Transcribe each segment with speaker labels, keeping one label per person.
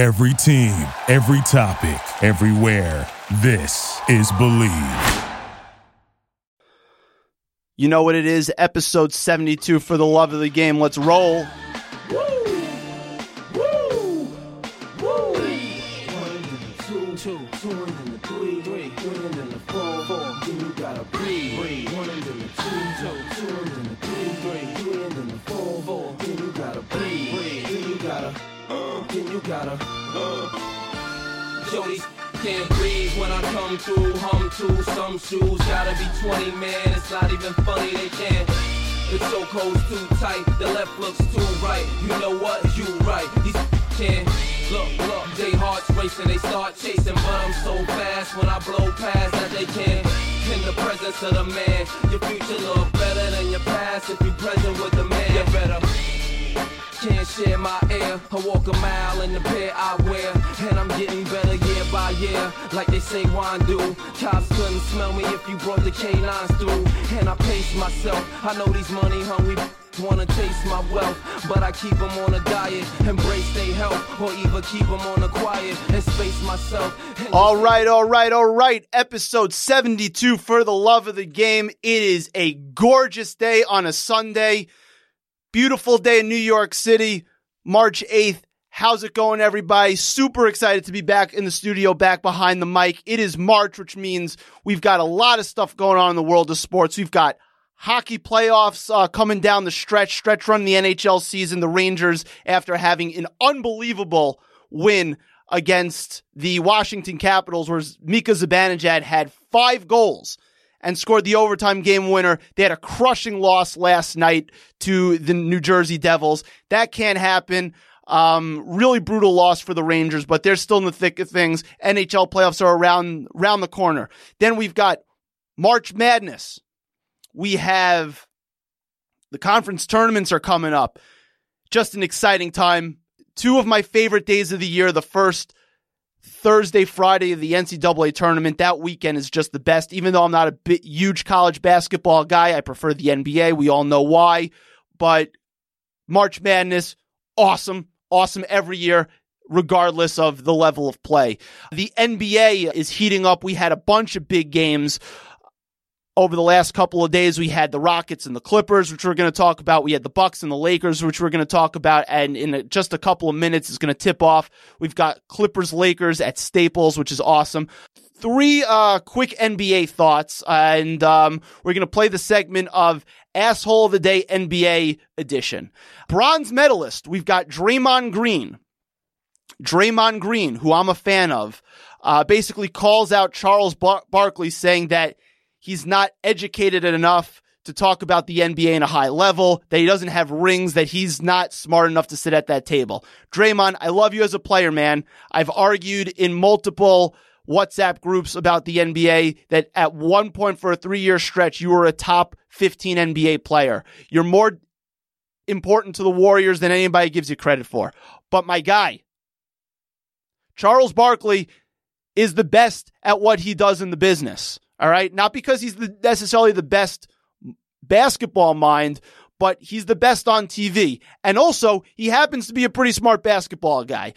Speaker 1: Every team, every topic, everywhere. This is Believe.
Speaker 2: You know what it is? Episode 72 for the love of the game. Let's roll.
Speaker 3: Can't breathe when I come through. Hum to some shoes, gotta be 20 man. It's not even funny, they can't. The chokehold's too tight, the left looks too right. You know what? You right. These can't look, look. They hearts racing, they start chasing, but I'm so fast when I blow past that they can't. In the presence of the man, your future look better than your past if you present with the man. You better can't share my air. I walk a mile in the pair I wear, and I'm getting better year by year, like they say wine do. Cops couldn't smell me if you brought the canines through, and I pace myself. I know these money hungry. Wanna taste my wealth, but I keep them on a diet, embrace their health, or even keep them on the quiet and space myself.
Speaker 2: All right, all right, all right. Episode 72 for the love of the game. It is a gorgeous day on a Sunday. Beautiful day in New York City, March 8th. How's it going, everybody? Super excited to be back in the studio, back behind the mic. It is March, which means we've got a lot of stuff going on in the world of sports. We've got hockey playoffs uh, coming down the stretch, stretch run the NHL season. The Rangers, after having an unbelievable win against the Washington Capitals, where Mika Zibanejad had five goals and scored the overtime game winner. They had a crushing loss last night to the New Jersey Devils. That can't happen. Um, really brutal loss for the Rangers, but they're still in the thick of things. NHL playoffs are around, around the corner. Then we've got March Madness. We have the conference tournaments are coming up. Just an exciting time. Two of my favorite days of the year. The first, Thursday, Friday of the NCAA tournament. That weekend is just the best. Even though I'm not a bit huge college basketball guy, I prefer the NBA. We all know why. But March Madness, awesome, awesome every year, regardless of the level of play. The NBA is heating up. We had a bunch of big games over the last couple of days we had the rockets and the clippers which we're going to talk about. We had the bucks and the lakers which we're going to talk about. And in just a couple of minutes it's going to tip off. We've got clippers lakers at staples which is awesome. Three uh, quick nba thoughts. And um, we're going to play the segment of asshole of the day nba edition. Bronze medalist we've got draymond green. Draymond green who i'm a fan of uh, basically calls out charles Bar- barkley saying that he's not educated enough to talk about the NBA in a high level, that he doesn't have rings, that he's not smart enough to sit at that table. Draymond, I love you as a player, man. I've argued in multiple WhatsApp groups about the NBA that at one point for a three year stretch, you were a top 15 NBA player. You're more important to the Warriors than anybody gives you credit for. But my guy, Charles Barkley is the best at what he does in the business. All right. Not because he's the, necessarily the best basketball mind, but he's the best on TV. And also, he happens to be a pretty smart basketball guy.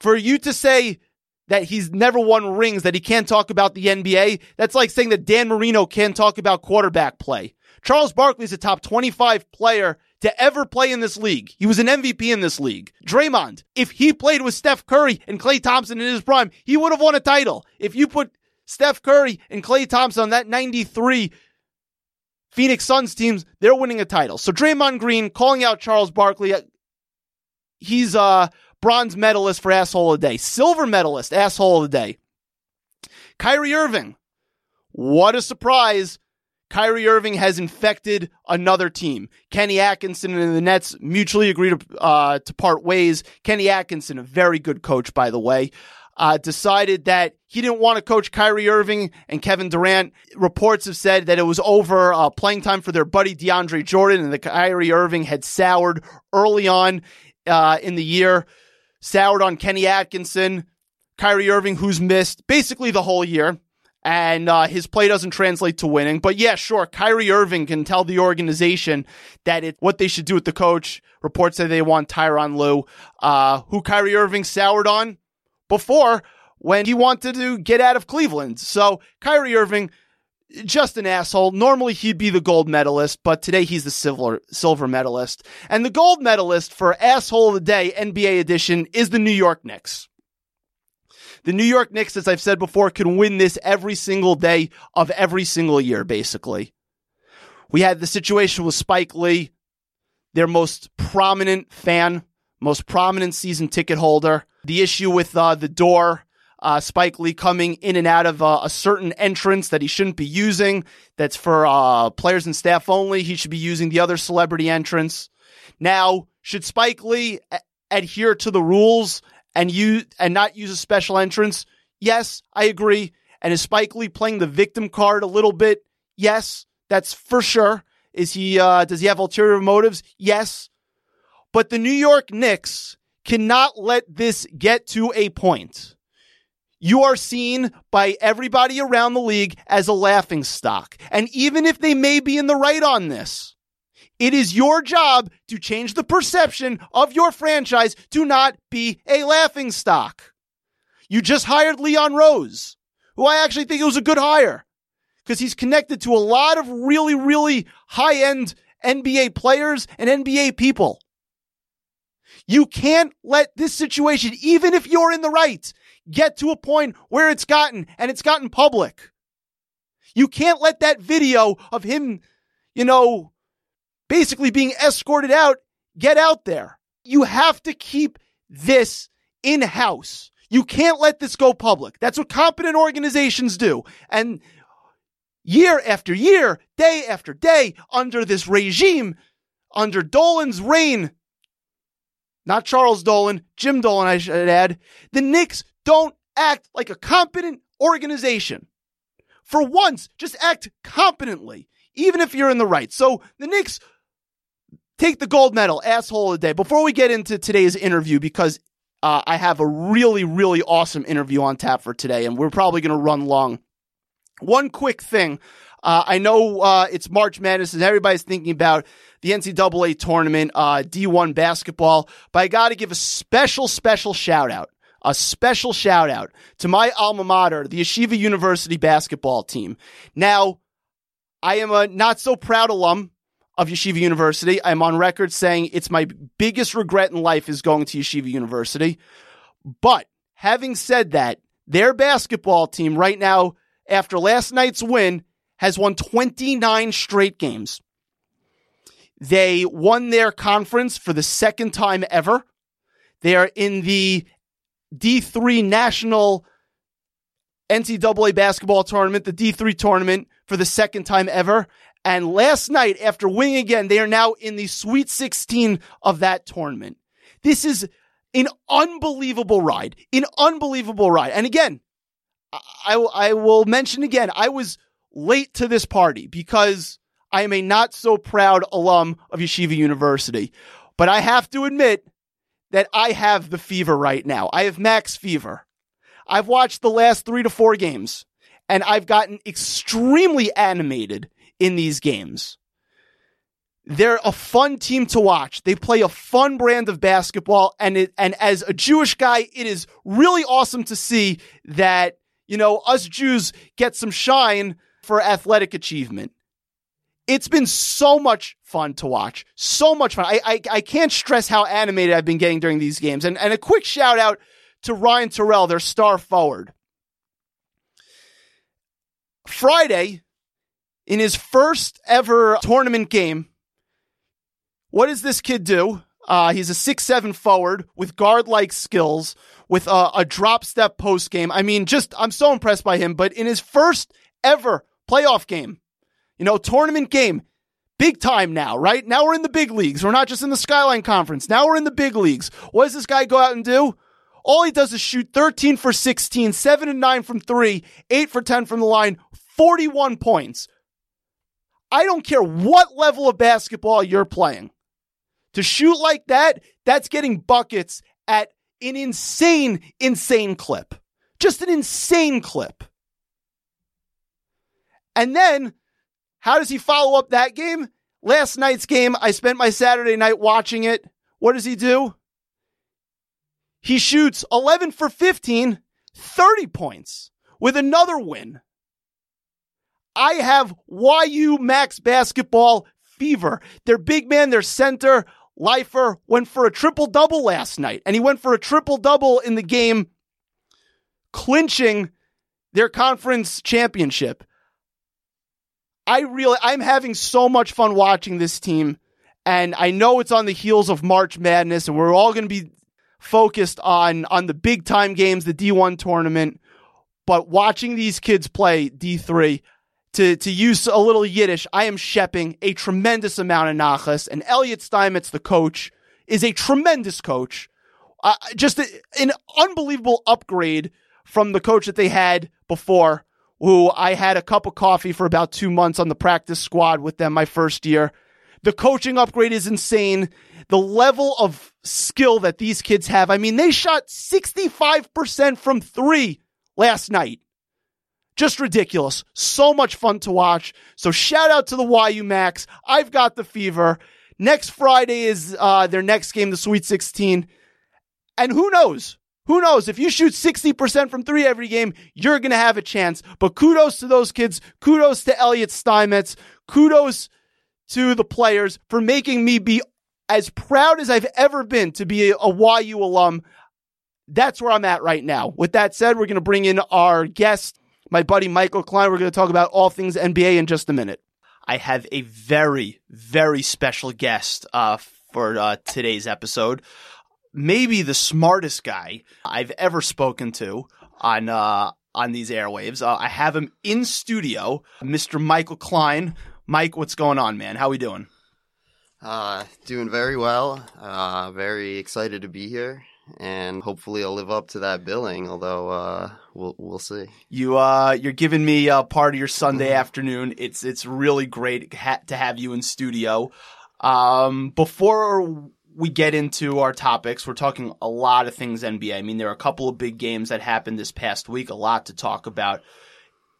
Speaker 2: For you to say that he's never won rings, that he can't talk about the NBA, that's like saying that Dan Marino can't talk about quarterback play. Charles Barkley is a top 25 player to ever play in this league. He was an MVP in this league. Draymond, if he played with Steph Curry and Klay Thompson in his prime, he would have won a title. If you put Steph Curry and Klay Thompson that 93 Phoenix Suns teams, they're winning a title. So Draymond Green calling out Charles Barkley. He's a bronze medalist for asshole of the day. Silver medalist, asshole of the day. Kyrie Irving. What a surprise. Kyrie Irving has infected another team. Kenny Atkinson and the Nets mutually agreed to, uh, to part ways. Kenny Atkinson, a very good coach, by the way uh, decided that he didn't want to coach Kyrie Irving and Kevin Durant. Reports have said that it was over uh, playing time for their buddy DeAndre Jordan, and the Kyrie Irving had soured early on uh, in the year, soured on Kenny Atkinson, Kyrie Irving, who's missed basically the whole year. And uh, his play doesn't translate to winning. But yeah, sure, Kyrie Irving can tell the organization that it what they should do with the coach. Reports say they want Tyronn Lue, uh, who Kyrie Irving soured on before when he wanted to get out of Cleveland. So Kyrie Irving, just an asshole. Normally he'd be the gold medalist, but today he's the silver silver medalist. And the gold medalist for asshole of the day NBA edition is the New York Knicks. The New York Knicks, as I've said before, can win this every single day of every single year, basically. We had the situation with Spike Lee, their most prominent fan, most prominent season ticket holder. The issue with uh, the door, uh, Spike Lee coming in and out of uh, a certain entrance that he shouldn't be using. That's for uh, players and staff only. He should be using the other celebrity entrance. Now, should Spike Lee a- adhere to the rules and use and not use a special entrance? Yes, I agree. And is Spike Lee playing the victim card a little bit? Yes, that's for sure. Is he uh does he have ulterior motives? Yes. But the New York Knicks cannot let this get to a point. You are seen by everybody around the league as a laughing stock. And even if they may be in the right on this, it is your job to change the perception of your franchise to not be a laughing stock. You just hired Leon Rose, who I actually think was a good hire because he's connected to a lot of really, really high end NBA players and NBA people. You can't let this situation, even if you're in the right, get to a point where it's gotten and it's gotten public. You can't let that video of him, you know, basically being escorted out get out there. You have to keep this in house. You can't let this go public. That's what competent organizations do. And year after year, day after day, under this regime, under Dolan's reign, not Charles Dolan, Jim Dolan, I should add, the Knicks don't act like a competent organization. For once, just act competently, even if you're in the right. So the Knicks take the gold medal, asshole of the day. Before we get into today's interview, because uh, I have a really, really awesome interview on tap for today, and we're probably going to run long. One quick thing. Uh, I know uh, it's March Madness and everybody's thinking about the NCAA tournament, uh, D1 basketball, but I got to give a special, special shout out, a special shout out to my alma mater, the Yeshiva University basketball team. Now, I am a not so proud alum of Yeshiva University. I'm on record saying it's my biggest regret in life is going to Yeshiva University. But having said that, their basketball team right now, after last night's win, has won 29 straight games. They won their conference for the second time ever. They are in the D3 National NCAA basketball tournament, the D3 tournament for the second time ever. And last night, after winning again, they are now in the Sweet 16 of that tournament. This is an unbelievable ride, an unbelievable ride. And again, I, I will mention again, I was late to this party because I am a not so proud alum of Yeshiva University. But I have to admit that I have the fever right now. I have max fever. I've watched the last three to four games and I've gotten extremely animated in these games. They're a fun team to watch. They play a fun brand of basketball. And it, and as a Jewish guy, it is really awesome to see that, you know, us Jews get some shine for athletic achievement. It's been so much fun to watch. So much fun. I, I, I can't stress how animated I've been getting during these games. And, and a quick shout out to Ryan Turell, their star forward. Friday, in his first ever tournament game, what does this kid do? Uh, he's a six-seven forward with guard-like skills, with a, a drop step post game. I mean, just I'm so impressed by him. But in his first ever playoff game, you know, tournament game, big time now, right? Now we're in the big leagues. We're not just in the Skyline Conference. Now we're in the big leagues. What does this guy go out and do? All he does is shoot 13 for 16, 7 and 9 from 3, 8 for 10 from the line, 41 points. I don't care what level of basketball you're playing. To shoot like that, that's getting buckets at an insane, insane clip. Just an insane clip. And then, how does he follow up that game? Last night's game, I spent my Saturday night watching it. What does he do? He shoots 11 for 15, 30 points with another win. I have YU Macs basketball fever. Their big man, their center, Leifer, went for a triple double last night, and he went for a triple double in the game, clinching their conference championship. I really, I'm having so much fun watching this team, and I know it's on the heels of March Madness, and we're all going to be focused on on the big time games, the D1 tournament. But watching these kids play D3, to, to use a little Yiddish, I am shepping a tremendous amount of nachas, and Elliot Steinmetz, the coach, is a tremendous coach. Uh, just a, an unbelievable upgrade from the coach that they had before, who I had a cup of coffee for about two months on the practice squad with them my first year. The coaching upgrade is insane. The level of skill that these kids have. I mean, they shot 65% from three last night. Just ridiculous. So much fun to watch. So shout out to the YU Macs. I've got the fever. Next Friday is uh, their next game, the Sweet 16. And who knows? Who knows? If you shoot 60% from three every game, you're going to have a chance. But kudos to those kids. Kudos to Elliot Steinmetz. Kudos to the players for making me be as proud as I've ever been to be a, a YU alum. That's where I'm at right now. With that said, we're going to bring in our guest my buddy Michael Klein. We're going to talk about all things NBA in just a minute. I have a very, very special guest uh, for uh, today's episode. Maybe the smartest guy I've ever spoken to on uh, on these airwaves. Uh, I have him in studio, Mr. Michael Klein. Mike, what's going on, man? How we doing?
Speaker 4: Uh, doing very well. Uh, very excited to be here and hopefully I'll live up to that billing. Although uh, we'll we'll see.
Speaker 2: You uh, you're giving me a part of your Sunday mm-hmm. afternoon. It's it's really great to have you in studio. Um, before we get into our topics, we're talking a lot of things NBA. I mean, there are a couple of big games that happened this past week. A lot to talk about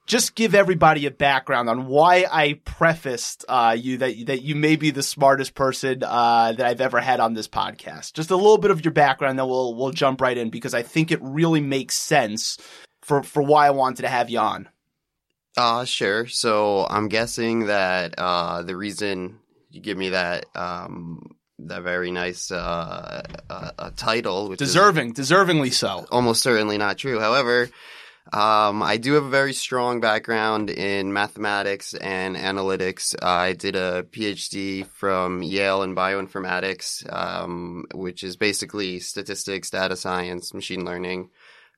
Speaker 2: just give everybody a background on why I prefaced uh, you that that you may be the smartest person uh, that I've ever had on this podcast. Just a little bit of your background, then we'll we'll jump right in because I think it really makes sense for for why I wanted to have you on.
Speaker 4: Uh sure. So I'm guessing that uh, the reason you give me that um, that very nice uh, uh, title, which
Speaker 2: deserving, deservingly so,
Speaker 4: almost certainly not true. However. Um, I do have a very strong background in mathematics and analytics. Uh, I did a PhD from Yale in bioinformatics, um, which is basically statistics, data science, machine learning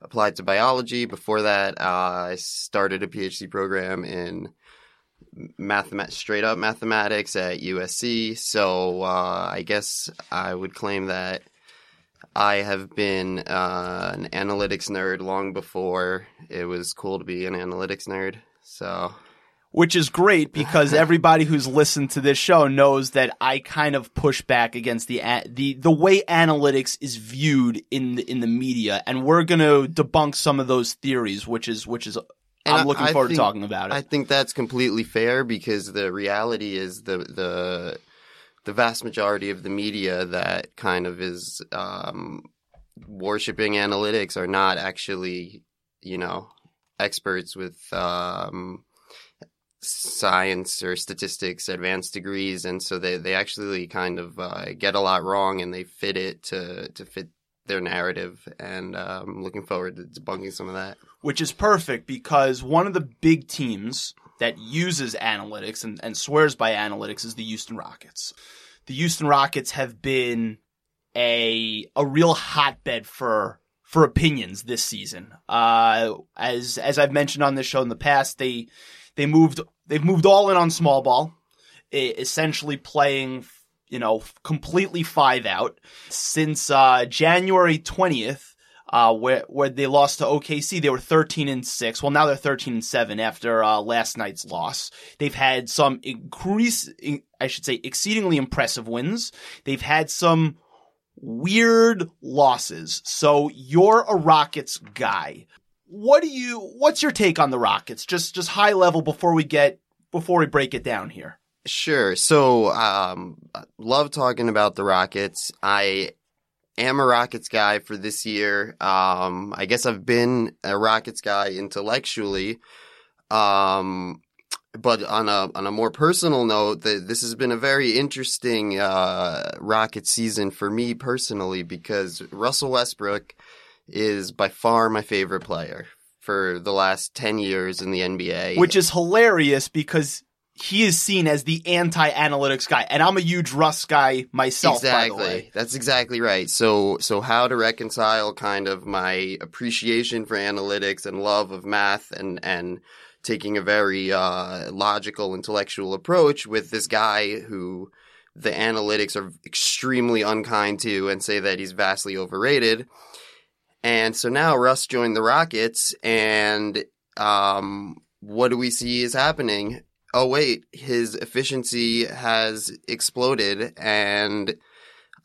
Speaker 4: applied to biology. Before that, uh, I started a PhD program in mathemat- straight up mathematics at USC. So uh, I guess I would claim that I have been uh, an analytics nerd long before it was cool to be an analytics nerd. So,
Speaker 2: which is great because everybody who's listened to this show knows that I kind of push back against the the the way analytics is viewed in the, in the media, and we're going to debunk some of those theories, which is which is. And I'm looking I, forward
Speaker 4: think,
Speaker 2: to talking about it.
Speaker 4: I think that's completely fair because the reality is the the the vast majority of the media that kind of is um, worshiping analytics are not actually, you know, experts with um, science or statistics advanced degrees, and so they they actually kind of uh, get a lot wrong, and they fit it to to fit their narrative. And uh, I'm looking forward to debunking some of that.
Speaker 2: Which is perfect because one of the big teams that uses analytics and, and swears by analytics is the Houston Rockets. The Houston Rockets have been a a real hotbed for for opinions this season. Uh, as as I've mentioned on this show in the past, they they moved they've moved all in on small ball, essentially playing you know completely five out since uh, January twentieth uh, where where they lost to OKC. They were 13 and six. Well, now they're 13 and seven after uh, last night's loss. They've had some increase, I should say, exceedingly impressive wins. They've had some weird losses. So you're a Rockets guy. What do you? What's your take on the Rockets? Just just high level before we get before we break it down here.
Speaker 4: Sure. So, um, love talking about the Rockets. I am a Rockets guy for this year. Um, I guess I've been a Rockets guy intellectually. Um, but on a on a more personal note, the, this has been a very interesting uh, Rocket season for me personally because Russell Westbrook is by far my favorite player for the last ten years in the NBA.
Speaker 2: Which is hilarious because he is seen as the anti-analytics guy, and I'm a huge Russ guy myself.
Speaker 4: exactly that's exactly right. So so how to reconcile kind of my appreciation for analytics and love of math and and taking a very uh, logical, intellectual approach with this guy who the analytics are extremely unkind to and say that he's vastly overrated. And so now Russ joined the Rockets, and um, what do we see is happening? Oh, wait, his efficiency has exploded, and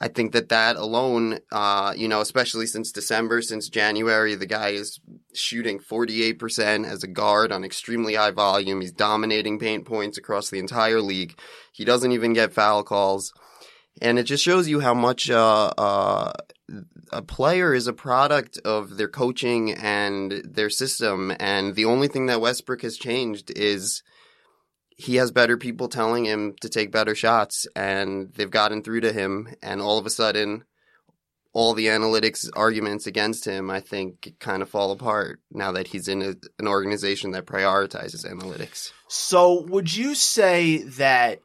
Speaker 4: I think that that alone, uh, you know, especially since December, since January, the guy is shooting 48% as a guard on extremely high volume. He's dominating paint points across the entire league. He doesn't even get foul calls. And it just shows you how much uh, uh, a player is a product of their coaching and their system. And the only thing that Westbrook has changed is he has better people telling him to take better shots and they've gotten through to him and all of a sudden all the analytics arguments against him i think kind of fall apart now that he's in a, an organization that prioritizes analytics
Speaker 2: So, would you say that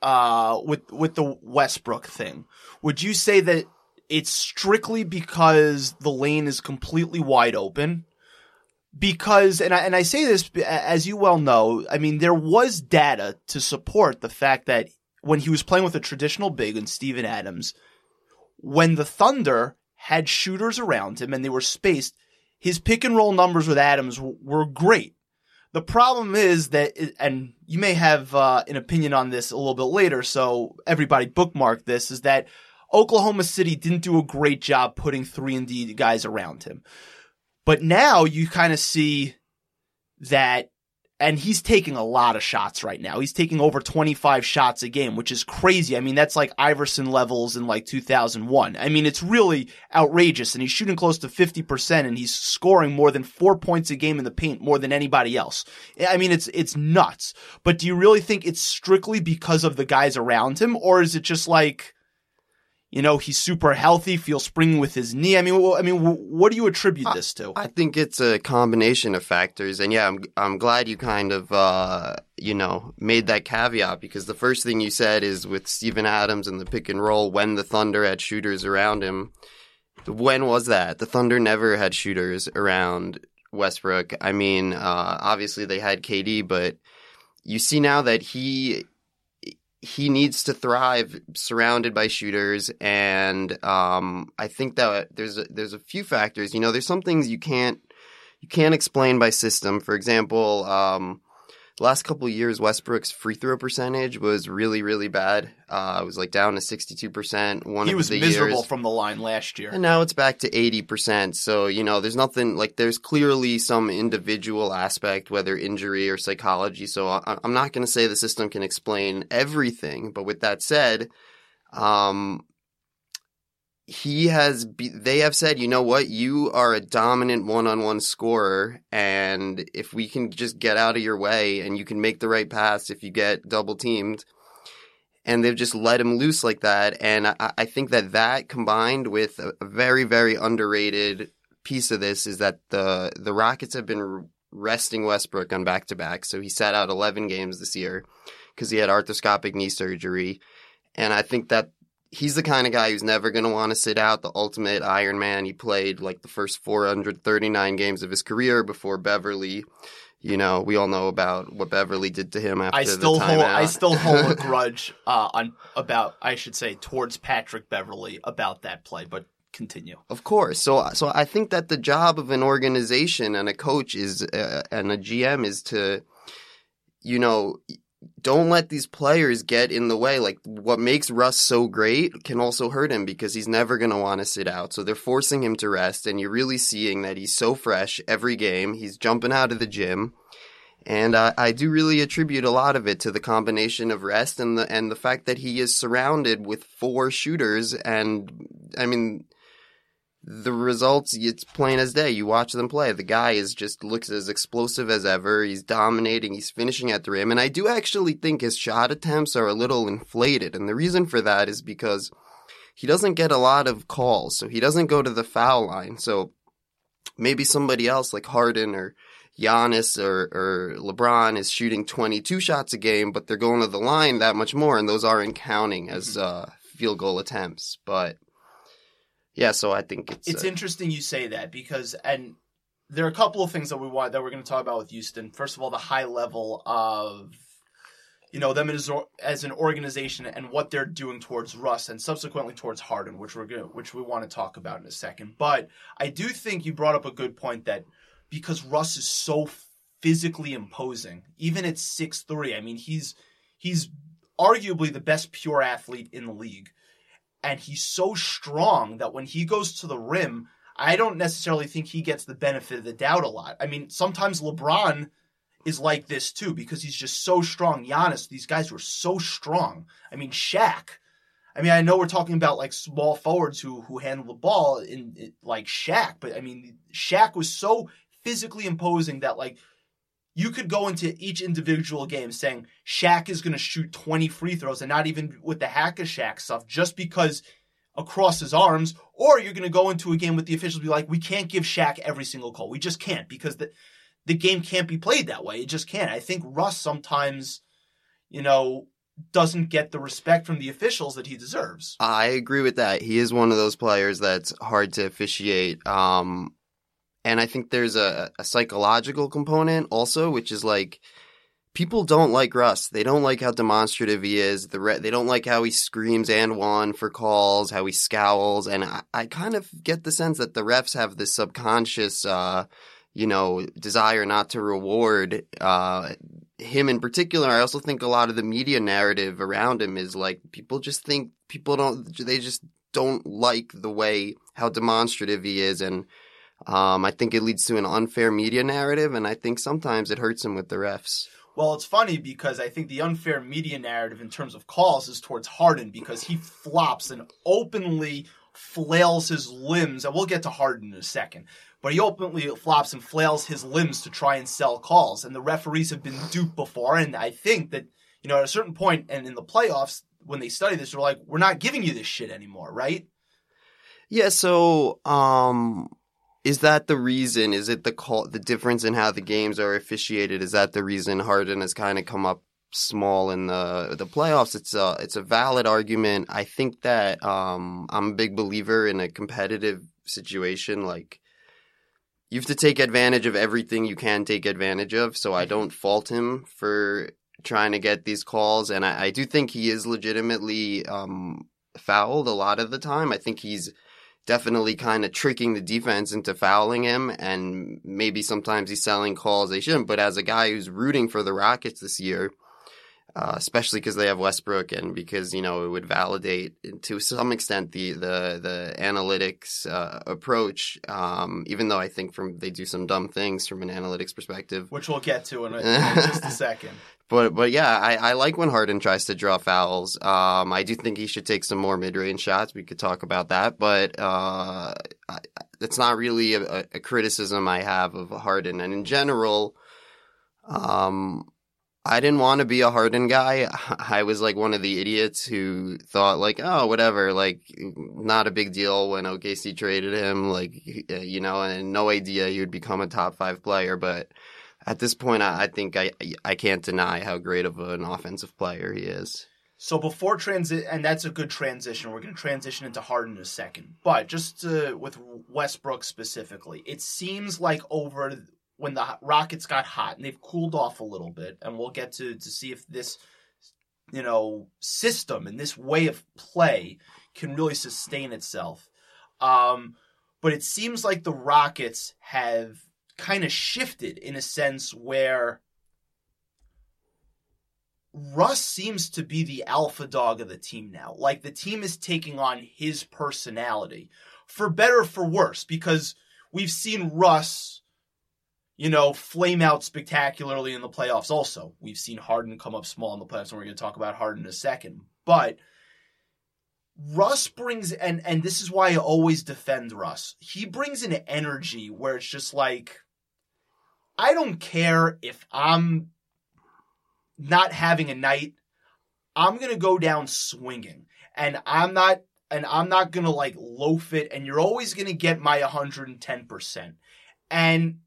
Speaker 2: uh, with with the Westbrook thing, would you say that it's strictly because the lane is completely wide open? Because, and I, and I say this as you well know, I mean, there was data to support the fact that when he was playing with a traditional big and Steven Adams, when the Thunder had shooters around him and they were spaced, his pick and roll numbers with Adams w- were great. The problem is that, and you may have uh, an opinion on this a little bit later, so everybody bookmark this, is that Oklahoma City didn't do a great job putting 3 and D guys around him. But now you kind of see that, and he's taking a lot of shots right now. He's taking over 25 shots a game, which is crazy. I mean, that's like Iverson levels in like 2001. I mean, it's really outrageous, and he's shooting close to 50%, and he's scoring more than four points a game in the paint, more than anybody else. I mean, it's, it's nuts. But do you really think it's strictly because of the guys around him, or is it just like, you know, he's super healthy, feels springy with his knee. I mean, wh- I mean, what do you attribute this to?
Speaker 4: I think it's a combination of factors, and yeah, I'm I'm glad you kind of uh, you know made that caveat because the first thing you said is with Steven Adams and the pick and roll when the Thunder had shooters around him. When was that? The Thunder never had shooters around Westbrook. I mean, uh, obviously they had KD, but you see now that he he needs to thrive surrounded by shooters. And um, I think that there's a, there's a few factors. You know there's some things you can't you can't explain by system. For example um, last couple of years Westbrook's free throw percentage was really really bad uh, it was like down to 62% one
Speaker 2: he was
Speaker 4: the
Speaker 2: miserable
Speaker 4: years
Speaker 2: from the line last year.
Speaker 4: and now it's back to 80%. So, you know, there's nothing like there's clearly some individual aspect, whether injury or psychology. So I, I'm not going to say the system can explain everything. But with that said, um, he has, be, they have said, you know what, you are a dominant one on one scorer. And if we can just get out of your way and you can make the right pass if you get double teamed, and they've just let him loose like that. And I, I think that that combined with a, a very, very underrated piece of this is that the the Rockets have been resting Westbrook on back to back. So he sat out 11 games this year because he had arthroscopic knee surgery. And I think that he's the kind of guy who's never going to want to sit out the ultimate Iron Man. He played like the first 439 games of his career before Beverley. You know, we all know about what Beverley did to him after
Speaker 2: I
Speaker 4: the
Speaker 2: still hold I still hold a grudge uh, on about I should say towards Patrick Beverley about that play, but continue.
Speaker 4: Of course. So so I think that the job of an organization and a coach is uh, and a GM is to you know don't let these players get in the way. Like what makes Russ so great can also hurt him because he's never going to want to sit out. So they're forcing him to rest and you're really seeing that he's so fresh every game. He's jumping out of the gym. And uh, I do really attribute a lot of it to the combination of rest and the and the fact that he is surrounded with four shooters and I mean, the results, it's plain as day. You watch them play. The guy is just looks as explosive as ever. He's dominating. He's finishing at the rim. And I do actually think his shot attempts are a little inflated. And the reason for that is because he doesn't get a lot of calls. So he doesn't go to the foul line. So maybe somebody else like Harden or Giannis or, or LeBron is shooting 22 shots a game, but they're going to the line that much more. And those aren't counting as, uh, field goal attempts. But, yeah, so I think it's
Speaker 2: It's
Speaker 4: uh,
Speaker 2: interesting you say that because, and there are a couple of things that we want that we're going to talk about with Houston. First of all, the high level of, you know, them as, as an organization and what they're doing towards Russ and subsequently towards Harden, which we're going which we want to talk about in a second. But I do think you brought up a good point that because Russ is so physically imposing, even at six three, I mean, he's he's arguably the best pure athlete in the league and he's so strong that when he goes to the rim, I don't necessarily think he gets the benefit of the doubt a lot. I mean, sometimes LeBron is like this too because he's just so strong. Giannis, these guys were so strong. I mean, Shaq. I mean, I know we're talking about like small forwards who who handle the ball in, in like Shaq, but I mean, Shaq was so physically imposing that like you could go into each individual game saying Shaq is going to shoot 20 free throws and not even with the hack of Shaq stuff just because across his arms, or you're going to go into a game with the officials be like, we can't give Shaq every single call. We just can't because the, the game can't be played that way. It just can't. I think Russ sometimes, you know, doesn't get the respect from the officials that he deserves.
Speaker 4: I agree with that. He is one of those players that's hard to officiate. Um, and I think there's a, a psychological component also, which is like people don't like Russ. They don't like how demonstrative he is. The re- they don't like how he screams and one for calls, how he scowls, and I, I kind of get the sense that the refs have this subconscious, uh, you know, desire not to reward uh, him in particular. I also think a lot of the media narrative around him is like people just think people don't. They just don't like the way how demonstrative he is and. Um, I think it leads to an unfair media narrative, and I think sometimes it hurts him with the refs.
Speaker 2: Well, it's funny because I think the unfair media narrative in terms of calls is towards Harden because he flops and openly flails his limbs, and we'll get to Harden in a second. But he openly flops and flails his limbs to try and sell calls, and the referees have been duped before. And I think that you know at a certain point, and in the playoffs when they study this, they're like, "We're not giving you this shit anymore," right?
Speaker 4: Yeah. So, um, is that the reason? Is it the call, the difference in how the games are officiated? Is that the reason Harden has kind of come up small in the the playoffs? It's a it's a valid argument. I think that um, I'm a big believer in a competitive situation. Like you have to take advantage of everything you can take advantage of. So I don't fault him for trying to get these calls, and I, I do think he is legitimately um, fouled a lot of the time. I think he's definitely kind of tricking the defense into fouling him, and maybe sometimes he's selling calls they shouldn't. But as a guy who's rooting for the Rockets this year, uh, especially because they have Westbrook and because you know it would validate to some extent the the the analytics uh, approach. Um, even though I think from they do some dumb things from an analytics perspective,
Speaker 2: which we'll get to in, a, in just a second.
Speaker 4: But but yeah, I, I like when Harden tries to draw fouls. Um, I do think he should take some more mid range shots. We could talk about that, but uh, I, it's not really a, a, criticism I have of Harden. And in general, um, I didn't want to be a Harden guy. I was like one of the idiots who thought like, oh, whatever, like not a big deal when OKC traded him, like you know, and no idea he would become a top five player, but at this point, I, I think I I can't deny how great of an offensive player he is.
Speaker 2: So before transit, and that's a good transition. We're going to transition into Harden in a second, but just to, with Westbrook specifically, it seems like over when the Rockets got hot and they've cooled off a little bit, and we'll get to to see if this you know system and this way of play can really sustain itself. Um, but it seems like the Rockets have kind of shifted in a sense where Russ seems to be the alpha dog of the team now. Like the team is taking on his personality for better for worse because we've seen Russ you know, flame out spectacularly in the playoffs also. We've seen Harden come up small in the playoffs and we're going to talk about Harden in a second. But Russ brings and and this is why I always defend Russ. He brings an energy where it's just like I don't care if I'm not having a night. I'm going to go down swinging. And I'm not and I'm not going to like loaf it and you're always going to get my 110%. And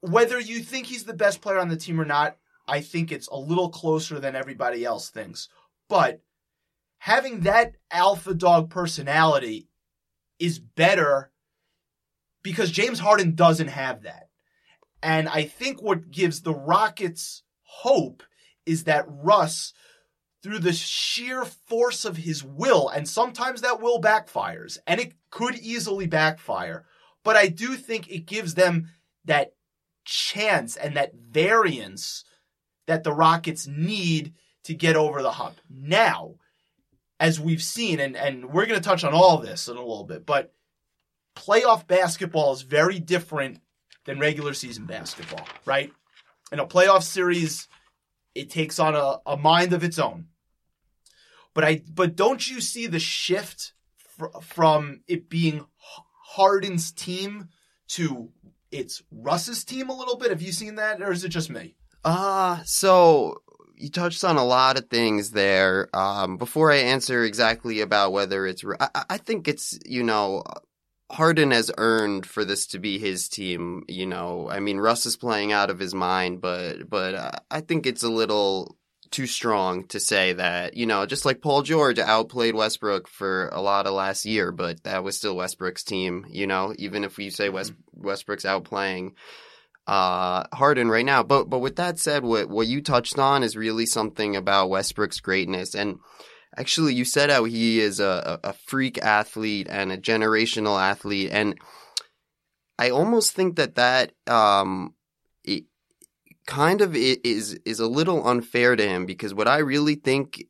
Speaker 2: whether you think he's the best player on the team or not, I think it's a little closer than everybody else thinks. But having that alpha dog personality is better because James Harden doesn't have that. And I think what gives the Rockets hope is that Russ, through the sheer force of his will, and sometimes that will backfires, and it could easily backfire, but I do think it gives them that chance and that variance that the Rockets need to get over the hump. Now, as we've seen, and, and we're going to touch on all this in a little bit, but playoff basketball is very different than regular season basketball, right? In a playoff series, it takes on a, a mind of its own. But I but don't you see the shift fr- from it being Harden's team to it's Russ's team a little bit? Have you seen that, or is it just me?
Speaker 4: Uh, so you touched on a lot of things there. Um, before I answer exactly about whether it's, I, I think it's, you know, Harden has earned for this to be his team. You know, I mean, Russ is playing out of his mind, but, but uh, I think it's a little too strong to say that, you know, just like Paul George outplayed Westbrook for a lot of last year, but that was still Westbrook's team, you know, even if we say West, Westbrook's outplaying uh, Harden right now. But but with that said, what what you touched on is really something about Westbrook's greatness. And actually, you said how he is a, a freak athlete and a generational athlete, and I almost think that that um, it kind of is is a little unfair to him because what I really think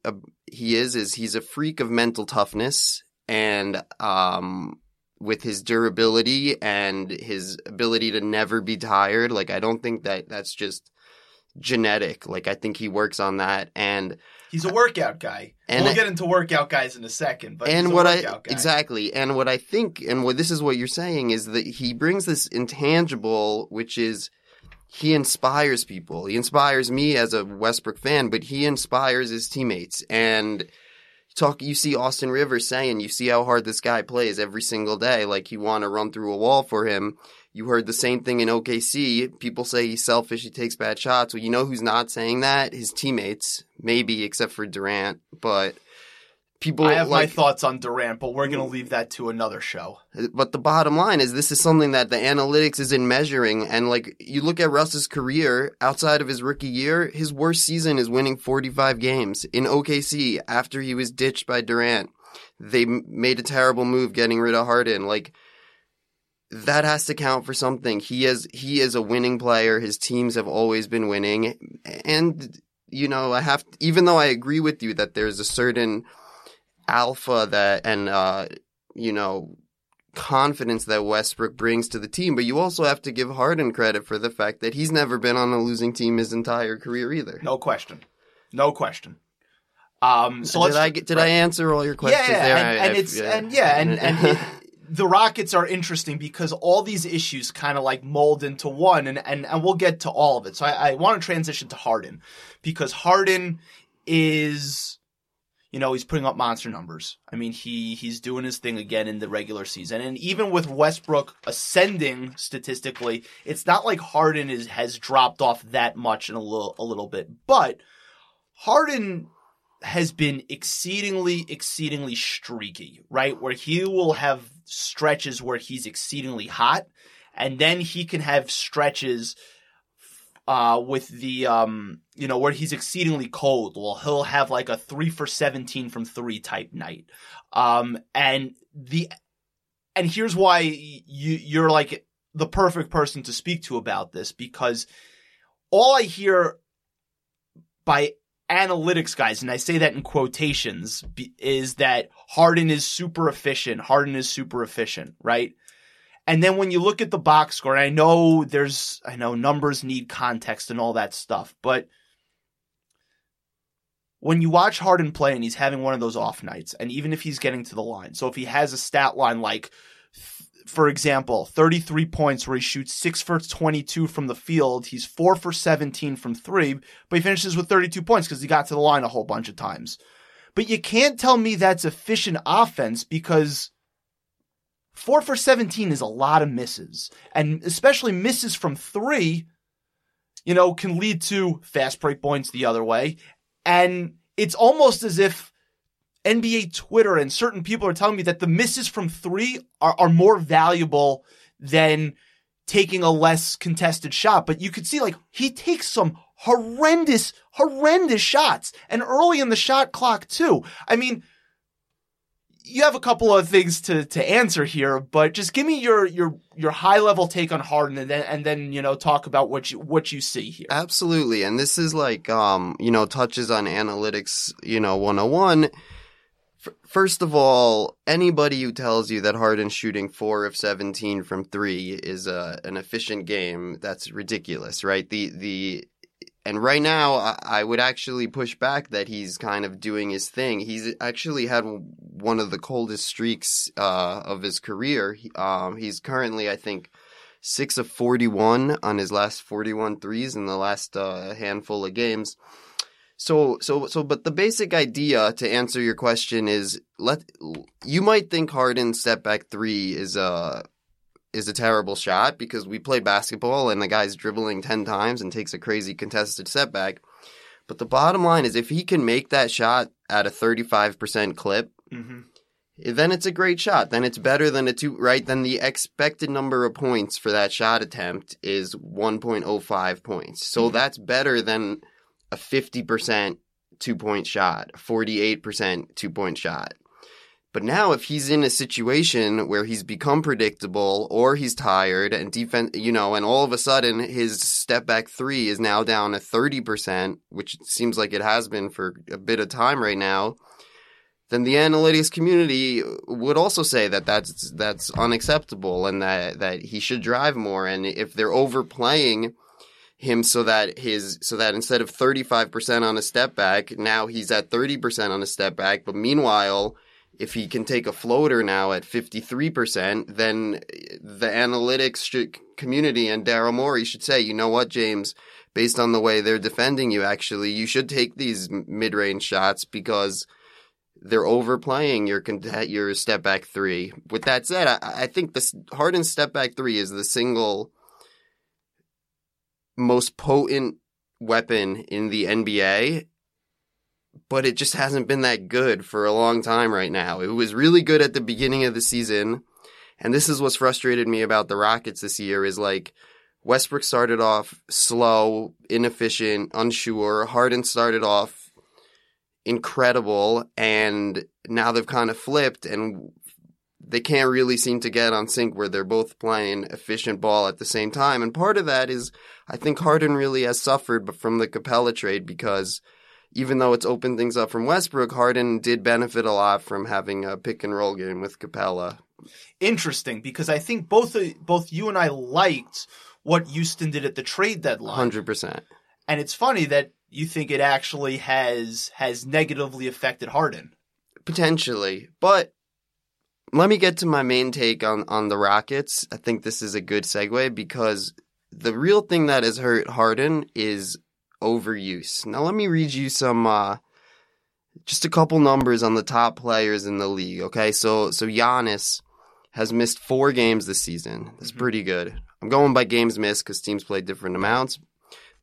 Speaker 4: he is is he's a freak of mental toughness and um with his durability and his ability to never be tired. Like I don't think that that's just genetic. Like I think he works on that and
Speaker 2: he's a workout guy. And we'll I, get into workout guys in a second, but and what I guy.
Speaker 4: exactly and what I think and what this is what you're saying is that he brings this intangible which is he inspires people. He inspires me as a Westbrook fan, but he inspires his teammates and talk you see Austin Rivers saying you see how hard this guy plays every single day like you want to run through a wall for him you heard the same thing in OKC people say he's selfish he takes bad shots well you know who's not saying that his teammates maybe except for Durant but people
Speaker 2: I have like, my thoughts on Durant, but we're going to leave that to another show.
Speaker 4: But the bottom line is this is something that the analytics isn't measuring and like you look at Russ's career outside of his rookie year, his worst season is winning 45 games in OKC after he was ditched by Durant. They made a terrible move getting rid of Harden like that has to count for something. He is he is a winning player. His teams have always been winning and you know, I have even though I agree with you that there's a certain alpha that and uh, you know confidence that Westbrook brings to the team, but you also have to give Harden credit for the fact that he's never been on a losing team his entire career either.
Speaker 2: No question, no question. Um, so
Speaker 4: did I did right. I answer all your questions
Speaker 2: yeah,
Speaker 4: there?
Speaker 2: And, I, and I, it's yeah. and yeah, and and it, the Rockets are interesting because all these issues kind of like mold into one, and and and we'll get to all of it. So I, I want to transition to Harden because Harden is you know, he's putting up monster numbers. I mean, he he's doing his thing again in the regular season. And even with Westbrook ascending statistically, it's not like Harden is has dropped off that much in a little a little bit. But Harden has been exceedingly exceedingly streaky, right? Where he will have stretches where he's exceedingly hot and then he can have stretches uh, with the um, you know where he's exceedingly cold. Well, he'll have like a three for seventeen from three type night, um, and the and here's why you you're like the perfect person to speak to about this because all I hear by analytics guys, and I say that in quotations, is that Harden is super efficient. Harden is super efficient, right? And then when you look at the box score, I know there's, I know numbers need context and all that stuff, but when you watch Harden play and he's having one of those off nights, and even if he's getting to the line, so if he has a stat line like, for example, 33 points where he shoots 6 for 22 from the field, he's 4 for 17 from 3, but he finishes with 32 points because he got to the line a whole bunch of times. But you can't tell me that's efficient offense because 4 for 17 is a lot of misses, and especially misses from 3 you know, can lead to fast break points the other way. And it's almost as if NBA Twitter and certain people are telling me that the misses from three are, are more valuable than taking a less contested shot. But you could see like he takes some horrendous, horrendous shots and early in the shot clock too. I mean, you have a couple of things to, to answer here, but just give me your, your, your high level take on Harden and then, and then, you know, talk about what you, what you see here.
Speaker 4: Absolutely. And this is like, um, you know, touches on analytics, you know, 101. First of all, anybody who tells you that Harden shooting four of 17 from three is a, an efficient game, that's ridiculous, right? The, the, and right now, I would actually push back that he's kind of doing his thing. He's actually had one of the coldest streaks uh, of his career. Um, he's currently, I think, six of 41 on his last 41 threes in the last uh, handful of games. So, so, so, but the basic idea to answer your question is let, you might think Harden step back three is a, is a terrible shot because we play basketball and the guy's dribbling 10 times and takes a crazy contested setback. But the bottom line is if he can make that shot at a 35% clip, mm-hmm. then it's a great shot. Then it's better than a two, right? Then the expected number of points for that shot attempt is 1.05 points. So mm-hmm. that's better than a 50% two point shot, 48% two point shot. But now if he's in a situation where he's become predictable or he's tired and defense, you know, and all of a sudden his step back three is now down to 30%, which seems like it has been for a bit of time right now, then the analytics community would also say that that's, that's unacceptable and that, that he should drive more. And if they're overplaying him so that his, so that instead of 35% on a step back, now he's at 30% on a step back. But meanwhile, if he can take a floater now at 53%, then the analytics community and Daryl Morey should say, you know what, James, based on the way they're defending you, actually, you should take these mid range shots because they're overplaying your your step back three. With that said, I, I think the Harden step back three is the single most potent weapon in the NBA but it just hasn't been that good for a long time right now. It was really good at the beginning of the season. And this is what's frustrated me about the Rockets this year is like Westbrook started off slow, inefficient, unsure. Harden started off incredible and now they've kind of flipped and they can't really seem to get on sync where they're both playing efficient ball at the same time. And part of that is I think Harden really has suffered from the Capella trade because – even though it's opened things up from Westbrook, Harden did benefit a lot from having a pick and roll game with Capella.
Speaker 2: Interesting, because I think both both you and I liked what Houston did at the trade deadline.
Speaker 4: Hundred percent.
Speaker 2: And it's funny that you think it actually has has negatively affected Harden.
Speaker 4: Potentially, but let me get to my main take on on the Rockets. I think this is a good segue because the real thing that has hurt Harden is overuse. Now let me read you some uh, just a couple numbers on the top players in the league. Okay, so so Giannis has missed four games this season. That's mm-hmm. pretty good. I'm going by games missed because teams play different amounts.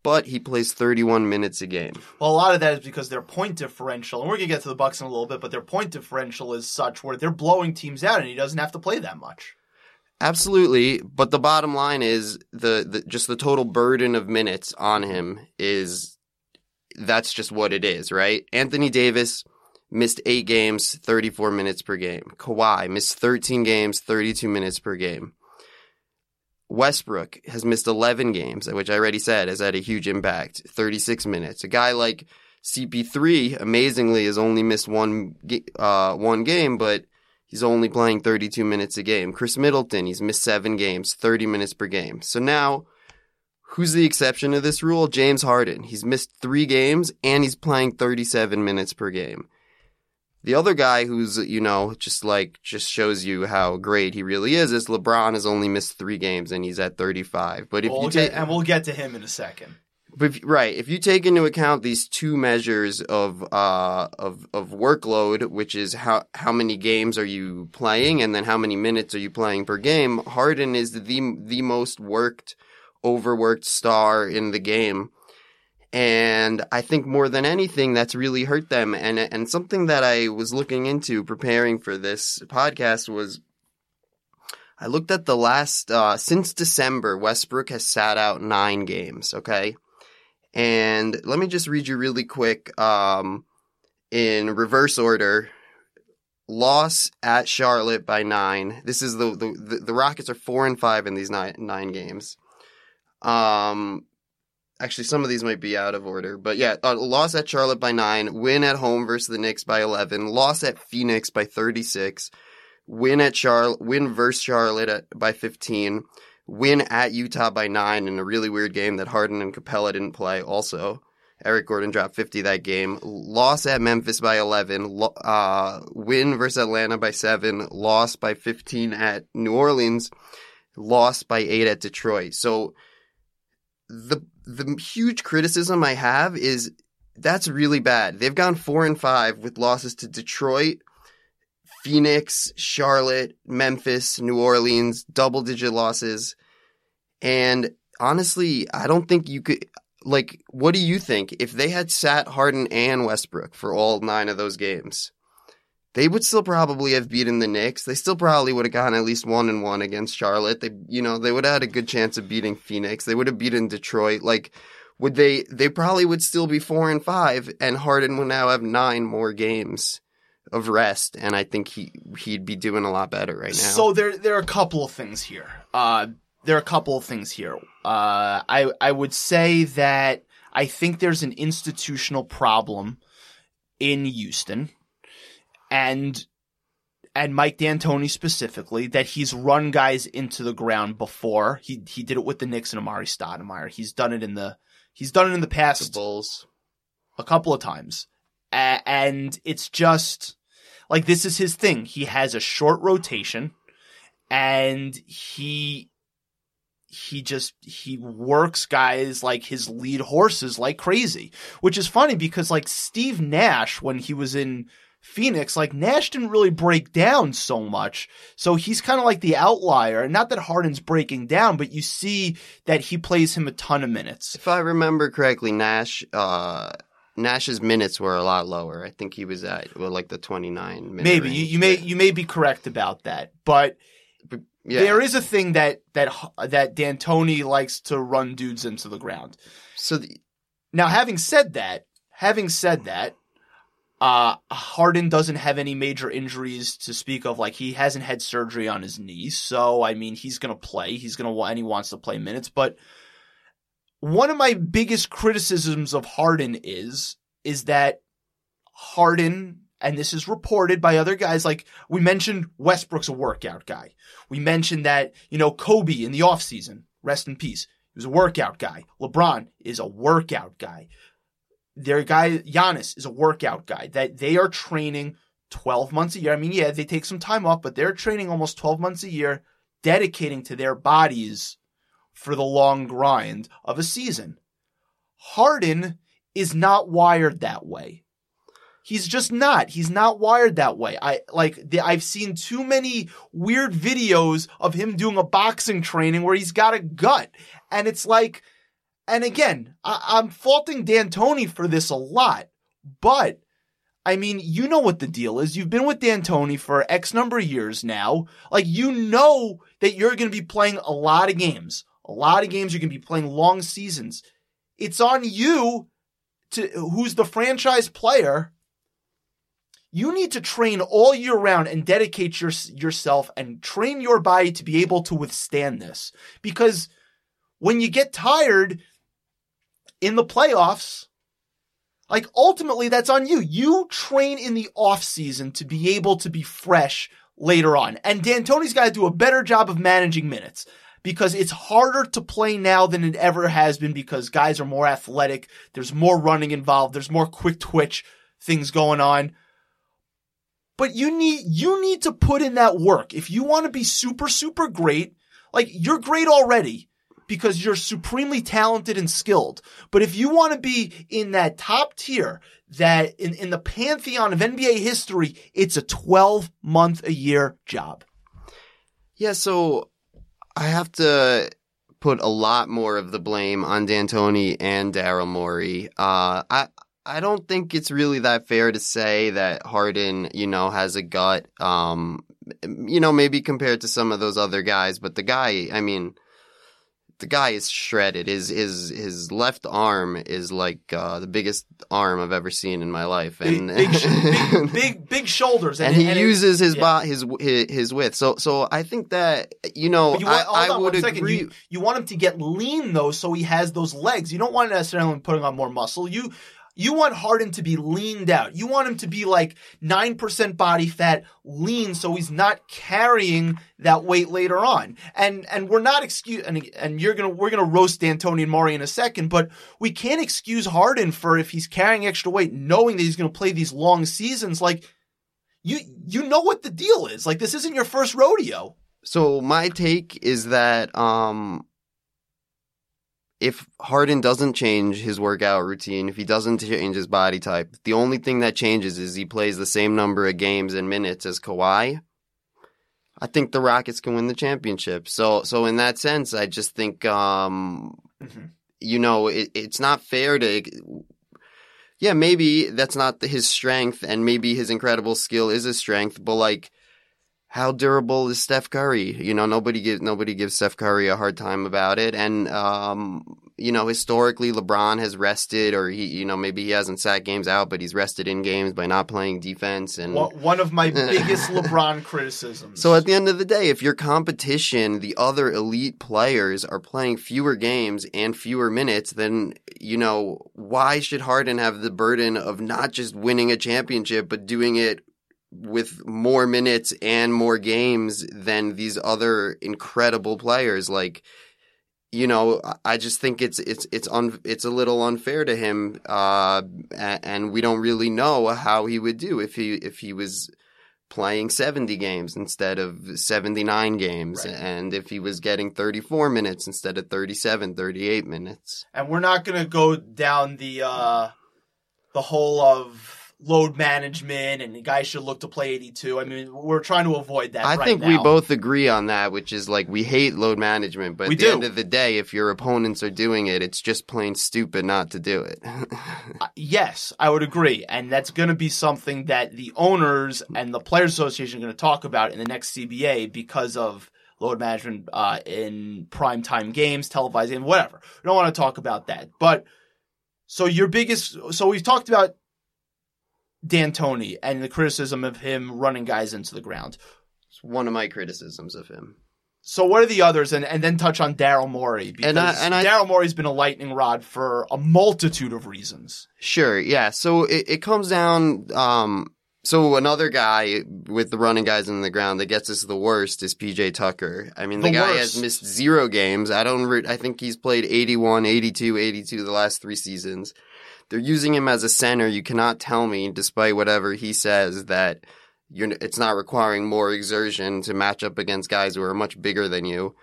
Speaker 4: But he plays 31 minutes a game.
Speaker 2: Well, a lot of that is because their point differential, and we're gonna get to the Bucks in a little bit, but their point differential is such where they're blowing teams out, and he doesn't have to play that much.
Speaker 4: Absolutely, but the bottom line is the, the just the total burden of minutes on him is that's just what it is, right? Anthony Davis missed 8 games, 34 minutes per game. Kawhi missed 13 games, 32 minutes per game. Westbrook has missed 11 games, which I already said has had a huge impact, 36 minutes. A guy like CP3 amazingly has only missed one uh, one game, but He's only playing 32 minutes a game. Khris Middleton, he's missed seven games, 30 minutes per game. So now, Who's the exception to this rule? James Harden. He's missed three games and he's playing 37 minutes per game. The other guy who's, you know, just like, just shows you how great he really is, is LeBron has only missed three games and he's at 35. But if
Speaker 2: We'll
Speaker 4: you take,
Speaker 2: and we'll get to him in a second.
Speaker 4: Right, if you take into account these two measures of uh of of workload, which is how how many games are you playing, and then how many minutes are you playing per game, Harden is the the most worked, overworked star in the game, and I think more than anything, that's really hurt them. And and something that I was looking into preparing for this podcast was. I looked at the last uh, since December. Westbrook has sat out nine games. Okay, and let me just read you really quick um, in reverse order. Loss at Charlotte by nine. This is the, the the Rockets are four and five in these nine nine games. Um, actually, some of these might be out of order, but yeah, uh, loss at Charlotte by nine. Win at home versus the Knicks by eleven. Loss at Phoenix by thirty six. Win at Charlotte. Win versus Charlotte at, by fifteen win at Utah by nine in a really weird game that Harden and Capella didn't play. Also, Eric Gordon dropped 50 that game. Loss at Memphis by 11. Lo- uh, win versus Atlanta by seven. Loss by 15 at New Orleans. Loss by eight at Detroit. So the the huge criticism I have is that's really bad. They've gone four and five with losses to Detroit, Phoenix, Charlotte, Memphis, New Orleans, double digit losses. And honestly, I don't think you could like what do you think if they had sat Harden and Westbrook for all 9 of those games? They would still probably have beaten the Knicks. They still probably would have gotten at least 1 and 1 against Charlotte. They you know, they would have had a good chance of beating Phoenix. They would have beaten Detroit. Like would they they probably would still be 4 and 5 and Harden would now have 9 more games of rest, and I think he he'd be doing a lot better right now.
Speaker 2: So there there are a couple of things here. Uh, there are a couple of things here. Uh, I I would say that I think there's an institutional problem in Houston, and and Mike D'Antoni specifically that he's run guys into the ground before. He he did it with the Knicks and Amar'e Stoudemire. He's done it in the he's done it in the
Speaker 4: the
Speaker 2: past
Speaker 4: Bulls.
Speaker 2: a couple of times. A- and it's just like this is his thing. He has a short rotation and he he just he works guys like his lead horses like crazy, which is funny because like Steve Nash when he was in Phoenix, like Nash didn't really break down so much. So he's kind of like the outlier. Not that Harden's breaking down, but you see that he plays him a ton of minutes.
Speaker 4: If I remember correctly, Nash uh, Nash's minutes were a lot lower. I think he was at well, like the twenty nine.
Speaker 2: Maybe you, you may you may be correct about that, but
Speaker 4: yeah.
Speaker 2: there is a thing that that that D'Antoni likes to run dudes into the ground.
Speaker 4: so the,
Speaker 2: Now, having said that, having said that, uh, Harden doesn't have any major injuries to speak of. Like he hasn't had surgery on his knee, so I mean he's gonna play. He's gonna and he wants to play minutes. But one of my biggest criticisms of Harden is is that Harden, and this is reported by other guys, like we mentioned, Westbrook's a workout guy. We mentioned that you know Kobe in the offseason, rest in peace. He was a workout guy. LeBron is a workout guy their guy Giannis is a workout guy that they are training 12 months a year. I mean, yeah, they take some time off, but they're training almost 12 months a year, dedicating to their bodies for the long grind of a season. Harden is not wired that way. He's just not. He's not wired that way. I like the, I've seen too many weird videos of him doing a boxing training where he's got a gut and it's like and again, I- I'm faulting D'Antoni for this a lot, but I mean, you know what the deal is. You've been with D'Antoni for X number of years now. Like, you know that you're going to be playing a lot of games. A lot of games. You're going to be playing long seasons. It's on you to, who's the franchise player. You need to train all year round and dedicate your, yourself and train your body to be able to withstand this. Because when you get tired in the playoffs, like ultimately that's on you. You train in the off season to be able to be fresh later on. And D'Antoni's got to do a better job of managing minutes. because it's harder to play now than it ever has been because guys are more athletic. There's more running involved. There's more quick twitch things going on. But you need, you need to put in that work. If you want to be super, super great, like you're great already because you're supremely talented and skilled. But if you want to be in that top tier, that in, in the pantheon of NBA history, it's a 12 month a year job.
Speaker 4: Yeah, so I have to put a lot more of the blame on D'Antoni and Daryl Morey. Uh, I I don't think it's really that fair to say that Harden, you know, has a gut. Um, you know, maybe compared to some of those other guys, but the guy, I mean, the guy is shredded. His his his left arm is like uh, the biggest arm I've ever seen in my life, and
Speaker 2: big, big, big, big, big shoulders,
Speaker 4: and, and he
Speaker 2: and
Speaker 4: uses
Speaker 2: it,
Speaker 4: his,
Speaker 2: yeah.
Speaker 4: bo- his his his width. So so I think that you know
Speaker 2: you want,
Speaker 4: I, I would agree.
Speaker 2: You, you want him to get lean though, so he has those legs. You don't want to necessarily putting on more muscle. You you want Harden to be leaned out. You want him to be like nine percent body fat, lean, so he's not carrying that weight later on. And and we're not excuse and and you're gonna we're gonna roast D'Antoni and Morey in a second, but we can't excuse Harden for if he's carrying extra weight, knowing that he's gonna play these long seasons. Like you you know what the deal is. Like this isn't your first rodeo.
Speaker 4: So my take is that um if Harden doesn't change his workout routine, if he doesn't change his body type, the only thing that changes is he plays the same number of games and minutes as Kawhi. I think the Rockets can win the championship. So so in that sense, I just think um
Speaker 2: Mhm.
Speaker 4: you know, it, it's not fair to yeah, maybe that's not his strength and maybe his incredible skill is his strength, but like how durable is Steph Curry? You know, nobody gives nobody gives Steph Curry a hard time about it. And um, you know, historically LeBron has rested or he you know, maybe he hasn't sat games out, but he's rested in games by not playing defense and
Speaker 2: One one of my biggest LeBron criticisms.
Speaker 4: so at the end of the day, if your competition, the other elite players are playing fewer games and fewer minutes, then, you know, why should Harden have the burden of not just winning a championship, but doing it with more minutes and more games than these other incredible players? Like, you know, I- just think it's it's it's un, it's a little unfair to him, uh, and we don't really know how he would do if he if he was playing 70 games instead of 79 games
Speaker 2: Right.
Speaker 4: and if he was getting 34 minutes instead of 37 38 minutes
Speaker 2: and we're not going to go down the uh the whole of load management and guys should look to play 82. I mean, we're trying to avoid that
Speaker 4: i
Speaker 2: right
Speaker 4: think we both agree on that which is like we hate load management but
Speaker 2: We
Speaker 4: at the
Speaker 2: do.
Speaker 4: end of the day if your opponents are doing it it's just plain stupid not to do it
Speaker 2: Uh, Yes, I would agree. And that's going to be something that the owners and the Players Association are going to talk about in the next CBA because of load management uh, in primetime games, televised games, whatever. We don't want to talk about that. But so your biggest, so we've talked about D'Antoni and the criticism of him running guys into the ground.
Speaker 4: it's one of my criticisms of him
Speaker 2: So what are the others? And and then touch on Daryl Morey because
Speaker 4: And I- and I-
Speaker 2: Daryl Morey's been a lightning rod for a multitude of reasons.
Speaker 4: Sure, yeah. So it, it comes down. Um, so another guy with the running guys in the ground that gets us the worst is PJ Tucker. I mean, the,
Speaker 2: The
Speaker 4: guy
Speaker 2: worst.
Speaker 4: has missed zero games. I don't. Re- I think he's played 81, 82, 82 the last three seasons. They're using him as a center. You cannot tell me, despite whatever he says, that. It's not requiring more exertion to match up against guys who are much bigger than you.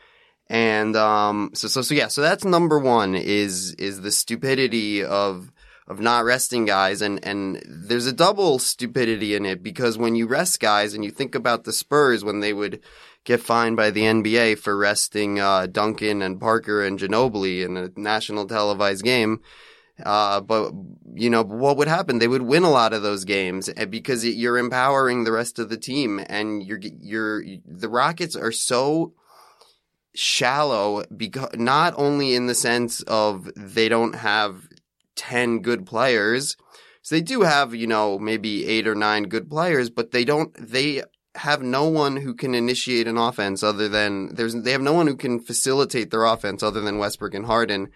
Speaker 4: And um, so so so yeah. So that's number one. Is is the stupidity of of not resting guys and and there's a double stupidity in it because when you rest guys and you think about the Spurs when they would get fined by the NBA for resting uh, Duncan and Parker and Ginobili in a national televised game uh, but you know what would happen they would win a lot of those games eh, because you're empowering the rest of the team and you're you're the Rockets are so shallow because not only in the sense of they don't have 10 good players. So they do have, you know, maybe eight or nine good players, but they don't, they have no one who can initiate an offense other than there's, they have no one who can facilitate their offense other than Westbrook and Harden.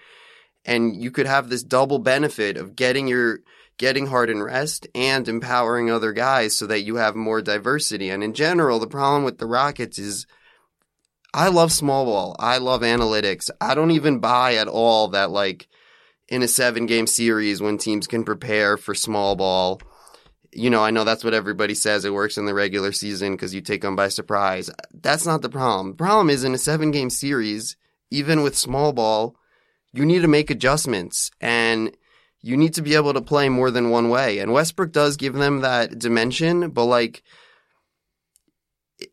Speaker 4: And you could have this double benefit of getting your, getting Harden rest and empowering other guys so that you have more diversity. And in general, the problem with the Rockets is I love small ball. I love analytics. I don't even buy at all that like in a seven game series when teams can prepare for small ball. You know, I know that's what everybody says. It works in the regular season because you take them by surprise. That's not the problem. The problem is in a seven game series, even with small ball, you need to make adjustments and you need to be able to play more than one way. And Westbrook does give them that dimension, but like,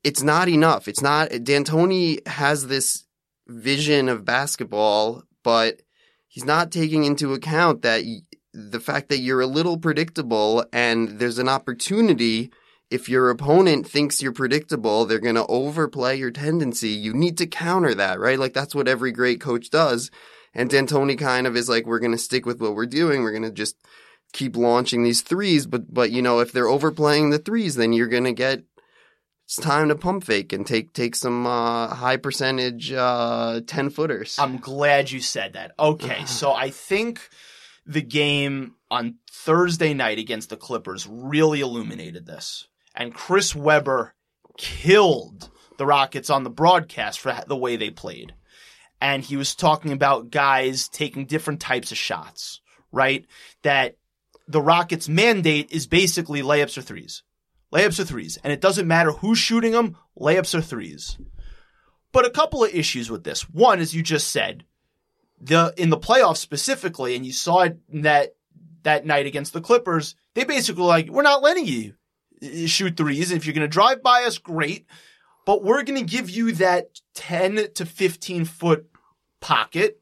Speaker 4: it's not enough. It's not, D'Antoni has this vision of basketball, but he's not taking into account that the fact that you're a little predictable and there's an opportunity if your opponent thinks you're predictable, they're going to overplay your tendency. You need to counter that, right? Like that's what every great coach does. And D'Antoni kind of is like, we're going to stick with what we're doing. We're going to just keep launching these threes. But, but, you know, if they're overplaying the threes, then you're going to get, it's time to pump fake and take, take some, uh, high percentage, uh, 10 footers.
Speaker 2: I'm glad you said that. Okay, so I think the game on Thursday night against the Clippers really illuminated this. And Chris Webber killed the Rockets on the broadcast for the way they played. And he was talking about guys taking different types of shots, right? That the Rockets' mandate is basically layups or threes. Layups or threes. And it doesn't matter who's shooting them, layups or threes. But a couple of issues with this. One, as you just said, the in the playoffs specifically, and you saw it that that night against the Clippers, they basically like, we're not letting you uh, shoot threes. If you're going to drive by us, great. But we're going to give you that 10 to 15 foot pocket.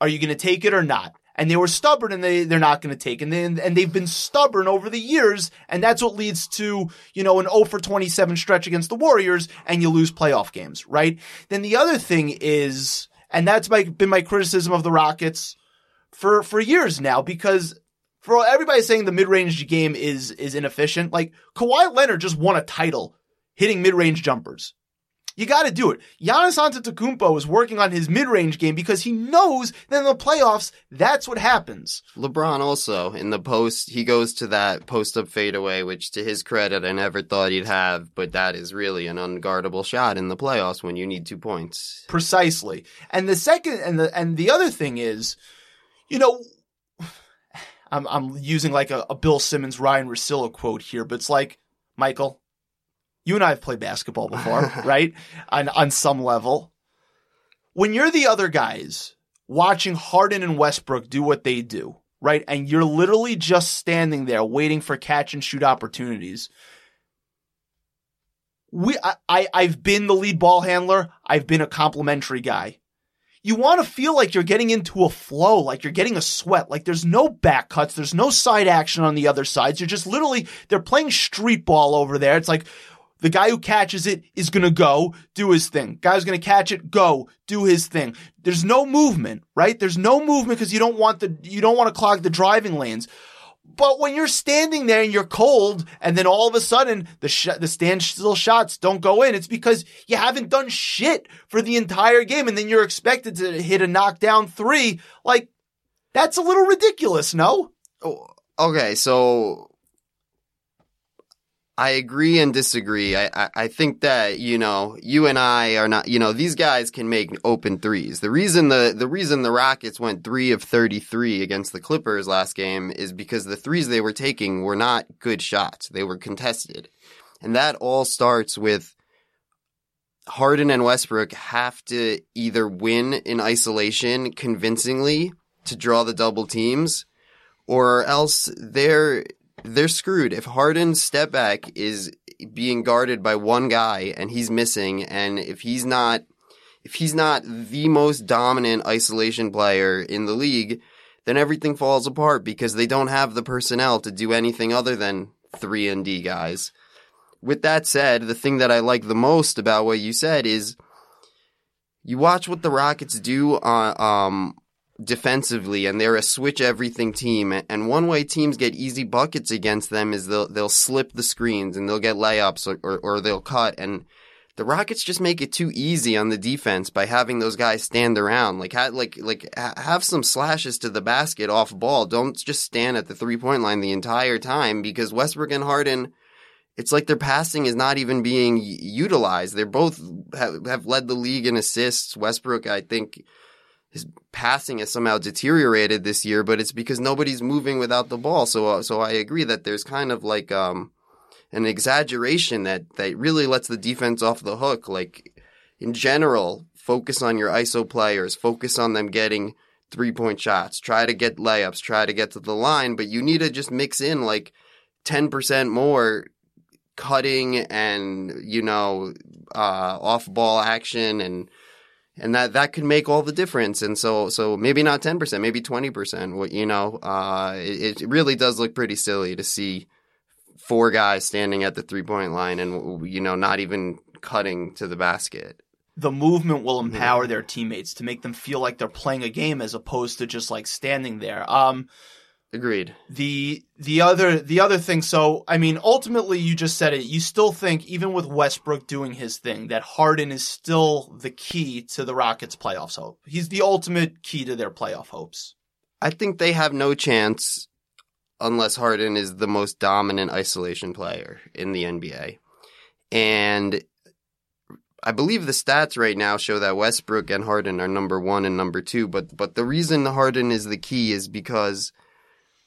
Speaker 2: Are you going to take it or not? And they were stubborn and they, they're not going to take it. And, they, and they've been stubborn over the years. And that's what leads to, you know, an 0 for 27 stretch against the Warriors and you lose playoff games, right? Then the other thing is, and that's my, been my criticism of the Rockets for, for years now because for everybody saying the mid-range game is, is inefficient, like Kawhi Leonard just won a title hitting mid-range jumpers. You got to do it. Giannis Antetokounmpo is working on his mid-range game because he knows that in the playoffs, that's what happens.
Speaker 4: LeBron also in the post, he goes to that post up fadeaway, which to his credit, I never thought he'd have, but that is really an unguardable shot in the playoffs when you need two points.
Speaker 2: Precisely. And the second, and the, and the other thing is, you know, I'm, I'm using like a, a Bill Simmons, Ryen Russillo quote here, but it's like, Michael, you and I have played basketball before, right? On, on some level. When you're the other guys watching Harden and Westbrook do what they do, right? And you're literally just standing there waiting for catch and shoot opportunities. We, I, I, I've been the lead ball handler. I've been a complimentary guy. You want to feel like you're getting into a flow, like you're getting a sweat, like there's no back cuts, there's no side action on the other sides. You're just literally, they're playing street ball over there. It's like, the guy who catches it is going to go do his thing. Guy's going to catch it, go do his thing. There's no movement, right? There's no movement because you don't want the, you don't want to clog the driving lanes. But when you're standing there and you're cold and then all of a sudden the sh- the standstill shots don't go in, it's because you haven't done shit for the entire game and then you're expected to hit a knockdown three. Like, that's a little ridiculous, no?
Speaker 4: Oh, okay, so I agree and disagree. I, I, I think that, you know, you and I are not, you know, these guys can make open threes. The reason the, the reason the Rockets went three of 33 against the Clippers last game is because the threes they were taking were not good shots. They were contested. And that all starts with Harden and Westbrook have to either win in isolation convincingly to draw the double teams or else they're they're screwed. If Harden's step back is being guarded by one guy and he's missing, and if he's not, if he's not the most dominant isolation player in the league, then everything falls apart because they don't have the personnel to do anything other than three and D guys. With that said, the thing that I like the most about what you said is you watch what the Rockets do on, um, defensively and they're a switch everything team and one way teams get easy buckets against them is they'll they'll slip the screens and they'll get layups or, or, or, they'll cut and the Rockets just make it too easy on the defense by having those guys stand around like ha- like like ha- have some slashes to the basket off ball don't just stand at the three point line the entire time because Westbrook and Harden it's like their passing is not even being utilized. They're both have, have led the league in assists. Westbrook, I think, his passing has somehow deteriorated this year, but it's because nobody's moving without the ball. So, uh, so I agree that there's kind of like um, an exaggeration that that really lets the defense off the hook. Like in general, focus on your ISO players, focus on them getting three point shots, try to get layups, try to get to the line, but you need to just mix in like 10% more cutting and, you know, uh, off ball action and, and that, that could make all the difference. And so, so maybe not 10%, maybe 20%. What, you know, uh, it, it really does look pretty silly to see four guys standing at the three point line and, you know, not even cutting to the basket
Speaker 2: the movement will empower their teammates to make them feel like they're playing a game as opposed to just like standing there. Um,
Speaker 4: Agreed.
Speaker 2: The the other the other thing. So I mean, ultimately, you just said it. You still think, even with Westbrook doing his thing, that Harden is still the key to the Rockets' playoffs hope. He's the ultimate key to their playoff hopes.
Speaker 4: I think they have no chance unless Harden is the most dominant isolation player in the NBA. And I believe the stats right now show that Westbrook and Harden are number one and number two, but but the reason Harden is the key is because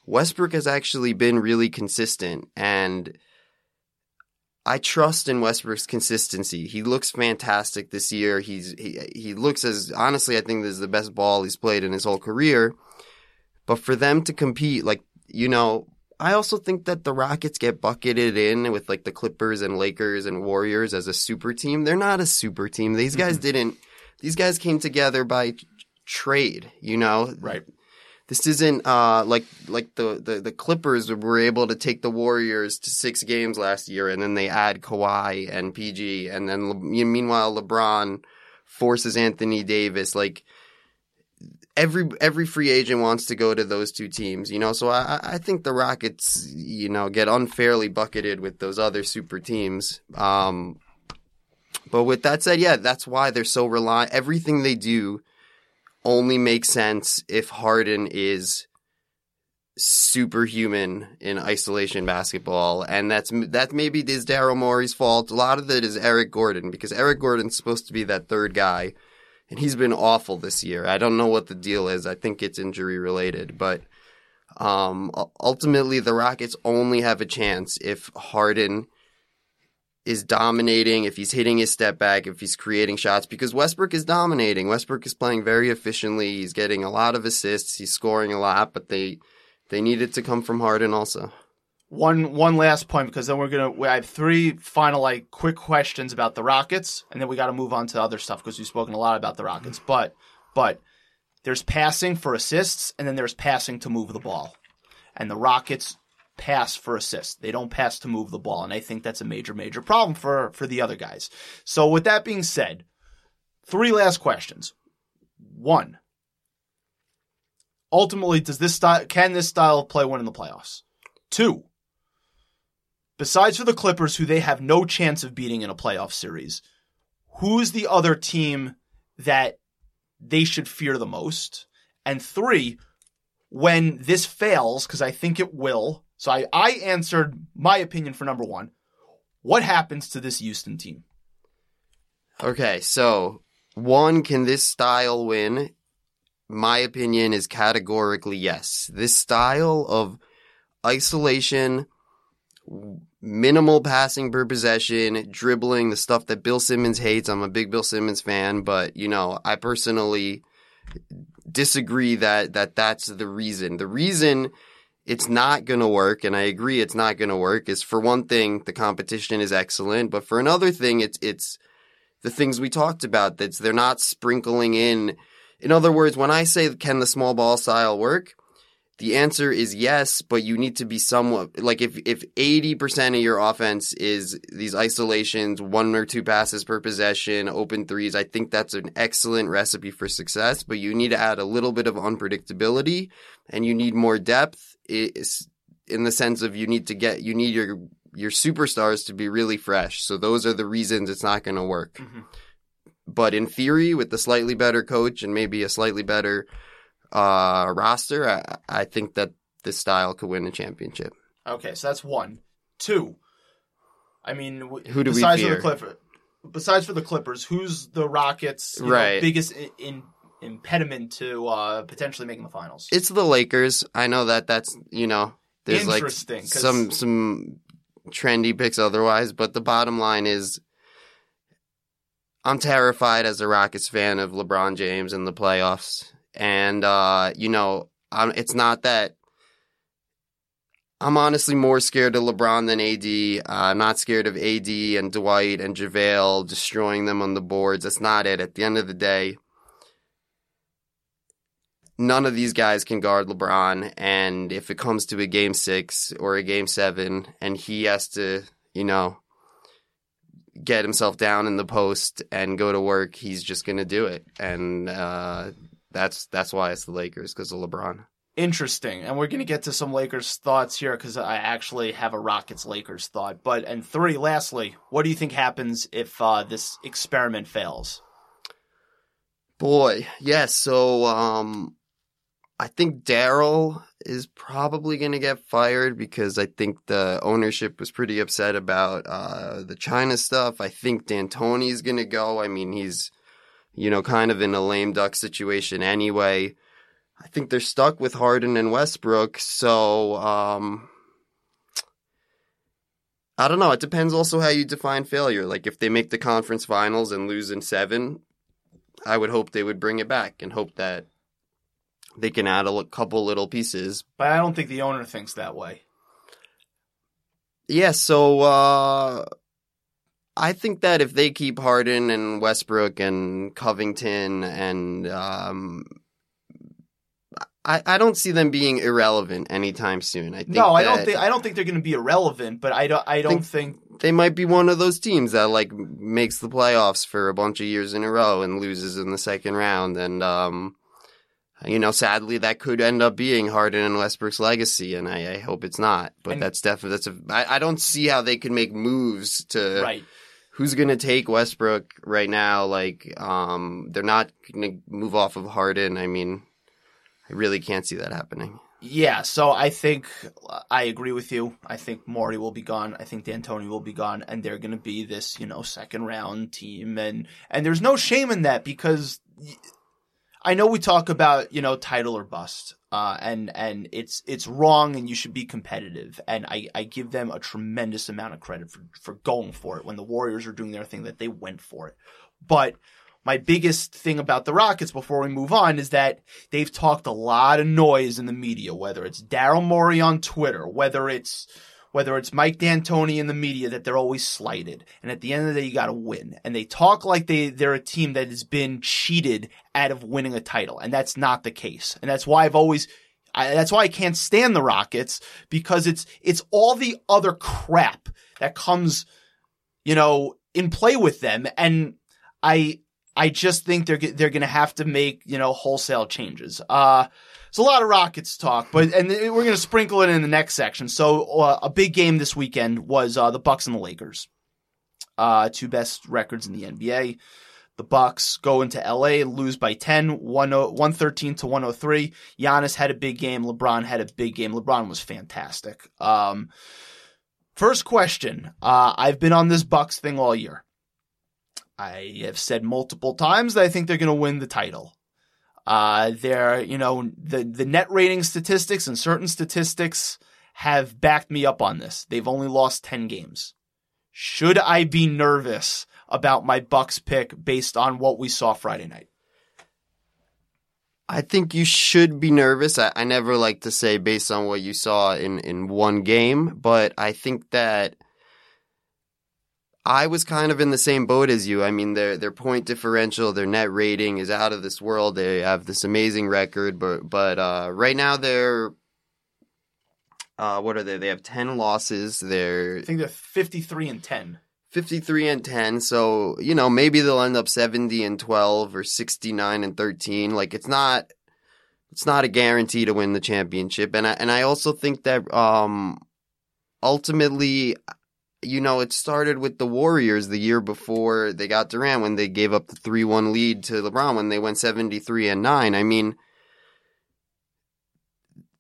Speaker 4: Westbrook has actually been really consistent and I trust in Westbrook's consistency. He looks fantastic this year. He's he he looks as honestly I think this is the best ball he's played in his whole career. But for them to compete like you know I also think that the Rockets get bucketed in with like the Clippers and Lakers and Warriors as a super team. They're not a super team. These guys mm-hmm. didn't. These guys came together by trade. You know,
Speaker 2: right?
Speaker 4: This isn't uh, like like the, the the Clippers were able to take the Warriors to six games last year, and then they add Kawhi and PG, and then meanwhile LeBron forces Anthony Davis like every every free agent wants to go to those two teams, you know. So I, I think the Rockets, you know, get unfairly bucketed with those other super teams. Um, but with that said, yeah, that's why they're so reliant. Everything they do only makes sense if Harden is superhuman in isolation basketball, and that's that maybe is Daryl Morey's fault. A lot of it is Eric Gordon because Eric Gordon's supposed to be that third guy and he's been awful this year. I don't know what the deal is. I think it's injury related, but um, ultimately the Rockets only have a chance if Harden is dominating, if he's hitting his step back, if he's creating shots, because Westbrook is dominating. Westbrook is playing very efficiently. He's getting a lot of assists. He's scoring a lot, but they they need it to come from Harden also
Speaker 2: one one last point because then we're gonna we have three final like quick questions about the Rockets and then we got to move on to other stuff because we've spoken a lot about the Rockets. But but there's passing for assists and then there's passing to move the ball, and the Rockets pass for assists. They don't pass to move the ball, and I think that's a major major problem for for the other guys. So with that being said, three last questions. One. Ultimately, does this style can this style of play win in the playoffs? Two besides for the Clippers, who they have no chance of beating in a playoff series, who's the other team that they should fear the most? And three, when this fails, because I think it will, so I, I answered my opinion for number one. What happens to this Houston team?
Speaker 4: Okay, so one, can this style win? My opinion is categorically yes. This style of isolation, minimal passing per possession, dribbling, the stuff that Bill Simmons hates. I'm a big Bill Simmons fan, but you know, I personally disagree that that that's the reason. The reason it's not going to work and I agree it's not going to work is for one thing the competition is excellent, but for another thing it's it's the things we talked about that they're not sprinkling in. In other words, when I say can the small ball style work, the answer is yes, but you need to be somewhat like if if 80% of your offense is these isolations, one or two passes per possession, open threes, I think that's an excellent recipe for success, but you need to add a little bit of unpredictability and you need more depth in the sense of you need to get you need your your superstars to be really fresh. So those are the reasons it's not going to work. Mm-hmm. But in theory with the slightly better coach and maybe a slightly better uh, roster, I, I think that this style could win a championship.
Speaker 2: Okay, so that's one. Two, I mean, w-
Speaker 4: Who do we
Speaker 2: besides for the Clippers, besides for the Clippers, who's the Rockets' you know, biggest in, in impediment to uh, potentially making the finals?
Speaker 4: It's the Lakers. I know that that's you know there's like some some trendy picks otherwise, but the bottom line is I'm terrified as a Rockets fan of LeBron James in the playoffs, and uh, you know I'm, it's not that. I'm honestly more scared of LeBron than AD. Uh, I'm not scared of AD and Dwight and JaVale destroying them on the boards. That's not it. At the end of the day, none of these guys can guard LeBron. And if it comes to a game six or a game seven and he has to, you know, get himself down in the post and go to work, he's just going to do it. And, uh, that's, that's why it's the Lakers because of LeBron.
Speaker 2: Interesting, and we're gonna get to some Lakers thoughts here because I actually have a Rockets Lakers thought. But and three, lastly, what do you think happens if uh, this experiment fails?
Speaker 4: Boy, yes. so, um, I think Daryl is probably going to get fired because I think the ownership was pretty upset about uh, the China stuff. I think D'Antoni's going to go. I mean, he's, you know, kind of in a lame duck situation anyway. I think they're stuck with Harden and Westbrook. So, um, I don't know. It depends also how you define failure. Like if they make the conference finals and lose in seven, I would hope they would bring it back and hope that they can add a l- couple little pieces.
Speaker 2: But I don't think the owner thinks that way.
Speaker 4: Yeah, so uh I think that if they keep Harden and Westbrook and Covington and um I, I don't see them being irrelevant anytime soon. I think
Speaker 2: No, I don't think I don't think they're going to be irrelevant. But I don't I don't think,
Speaker 4: they might be one of those teams that like makes the playoffs for a bunch of years in a row and loses in the second round and um you know sadly that could end up being Harden and Westbrook's legacy and I, I hope it's not but
Speaker 2: And-
Speaker 4: that's definitely that's a I, I don't see how they could make moves to
Speaker 2: right.
Speaker 4: who's going to take Westbrook right now like um they're not going to move off of Harden I mean I really can't see that happening
Speaker 2: Yeah, so I think I agree with you. I think Morey will be gone. I think D'Antoni will be gone, and they're going to be this, you know, second round team, and and there's no shame in that because I know we talk about you know title or bust, uh, and and it's it's wrong, and you should be competitive, and I I give them a tremendous amount of credit for for going for it when the Warriors are doing their thing that they went for it, but. My biggest thing about the Rockets before we move on is that they've talked a lot of noise in the media, whether it's Daryl Morey on Twitter, whether it's whether it's Mike D'Antoni in the media that they're always slighted. And at the end of the day, you got to win. And they talk like they they're a team that has been cheated out of winning a title, and that's not the case. And that's why I've always I, that's why I can't stand the Rockets because it's it's all the other crap that comes, you know, in play with them, and I I just think they're they're going to have to make you know wholesale changes. Uh, it's a lot of Rockets talk, but and we're going to sprinkle it in the next section. So uh, a big game this weekend was uh, the Bucks and the Lakers, uh, two best records in the NBA. The Bucks go into LA and lose by 10, 113 to 103. Giannis had a big game. LeBron had a big game. LeBron was fantastic. Um, first question. Uh, I've been on this Bucks thing all year. I have said multiple times that I think they're going to win the title. Uh, they're, you know, the, the net rating statistics and certain statistics have backed me up on this. They've only lost 10 games. Should I be nervous about my Bucks pick based on what we saw Friday night?
Speaker 4: I think you should be nervous. I, I never like to say based on what you saw in, in one game, but I think that I was kind of in the same boat as you. I mean, their their point differential, their net rating is out of this world. They have this amazing record, but but uh, right now they're uh, what are they? They have ten losses. They're
Speaker 2: I think they're 53 and 10.
Speaker 4: 53 and 10 so you know maybe they'll end up 70 and 12 or 69 and 13 like it's not it's not a guarantee to win the championship and I, and I also think that um ultimately you know it started with the Warriors the year before they got Durant when they gave up the 3-1 lead to LeBron when they went 73 and 9 I mean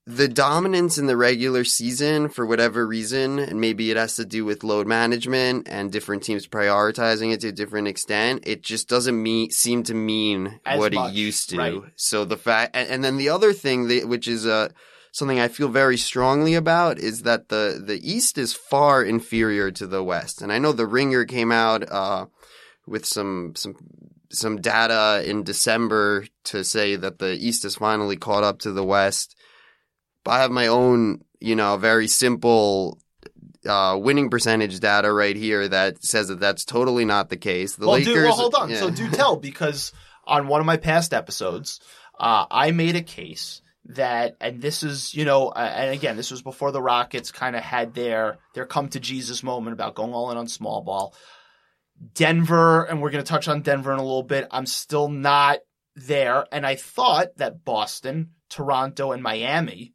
Speaker 4: the dominance in the regular season for whatever reason, and maybe it has to do with load management and different teams prioritizing it to a different extent. It just doesn't mean seem to mean
Speaker 2: As
Speaker 4: what
Speaker 2: much,
Speaker 4: it used to.
Speaker 2: right.
Speaker 4: So the fact, and, and then the other thing, that, which is uh, something I feel very strongly about, is that the the East is far inferior to the West. And I know the Ringer came out uh, with some some some data in December to say that the East has finally caught up to the West. But I have my own, you know, very simple uh, winning percentage data right here that says that that's totally not the case. The
Speaker 2: well,
Speaker 4: Lakers.
Speaker 2: do, well, hold on.
Speaker 4: yeah.
Speaker 2: So do tell because on one of my past episodes, uh, I made a case that, and this is, you know, uh, and again, this was before the Rockets kind of had their their come to Jesus moment about going all in on small ball. Denver, and we're going to touch on Denver in a little bit. I'm still not there, and I thought that Boston, Toronto, and Miami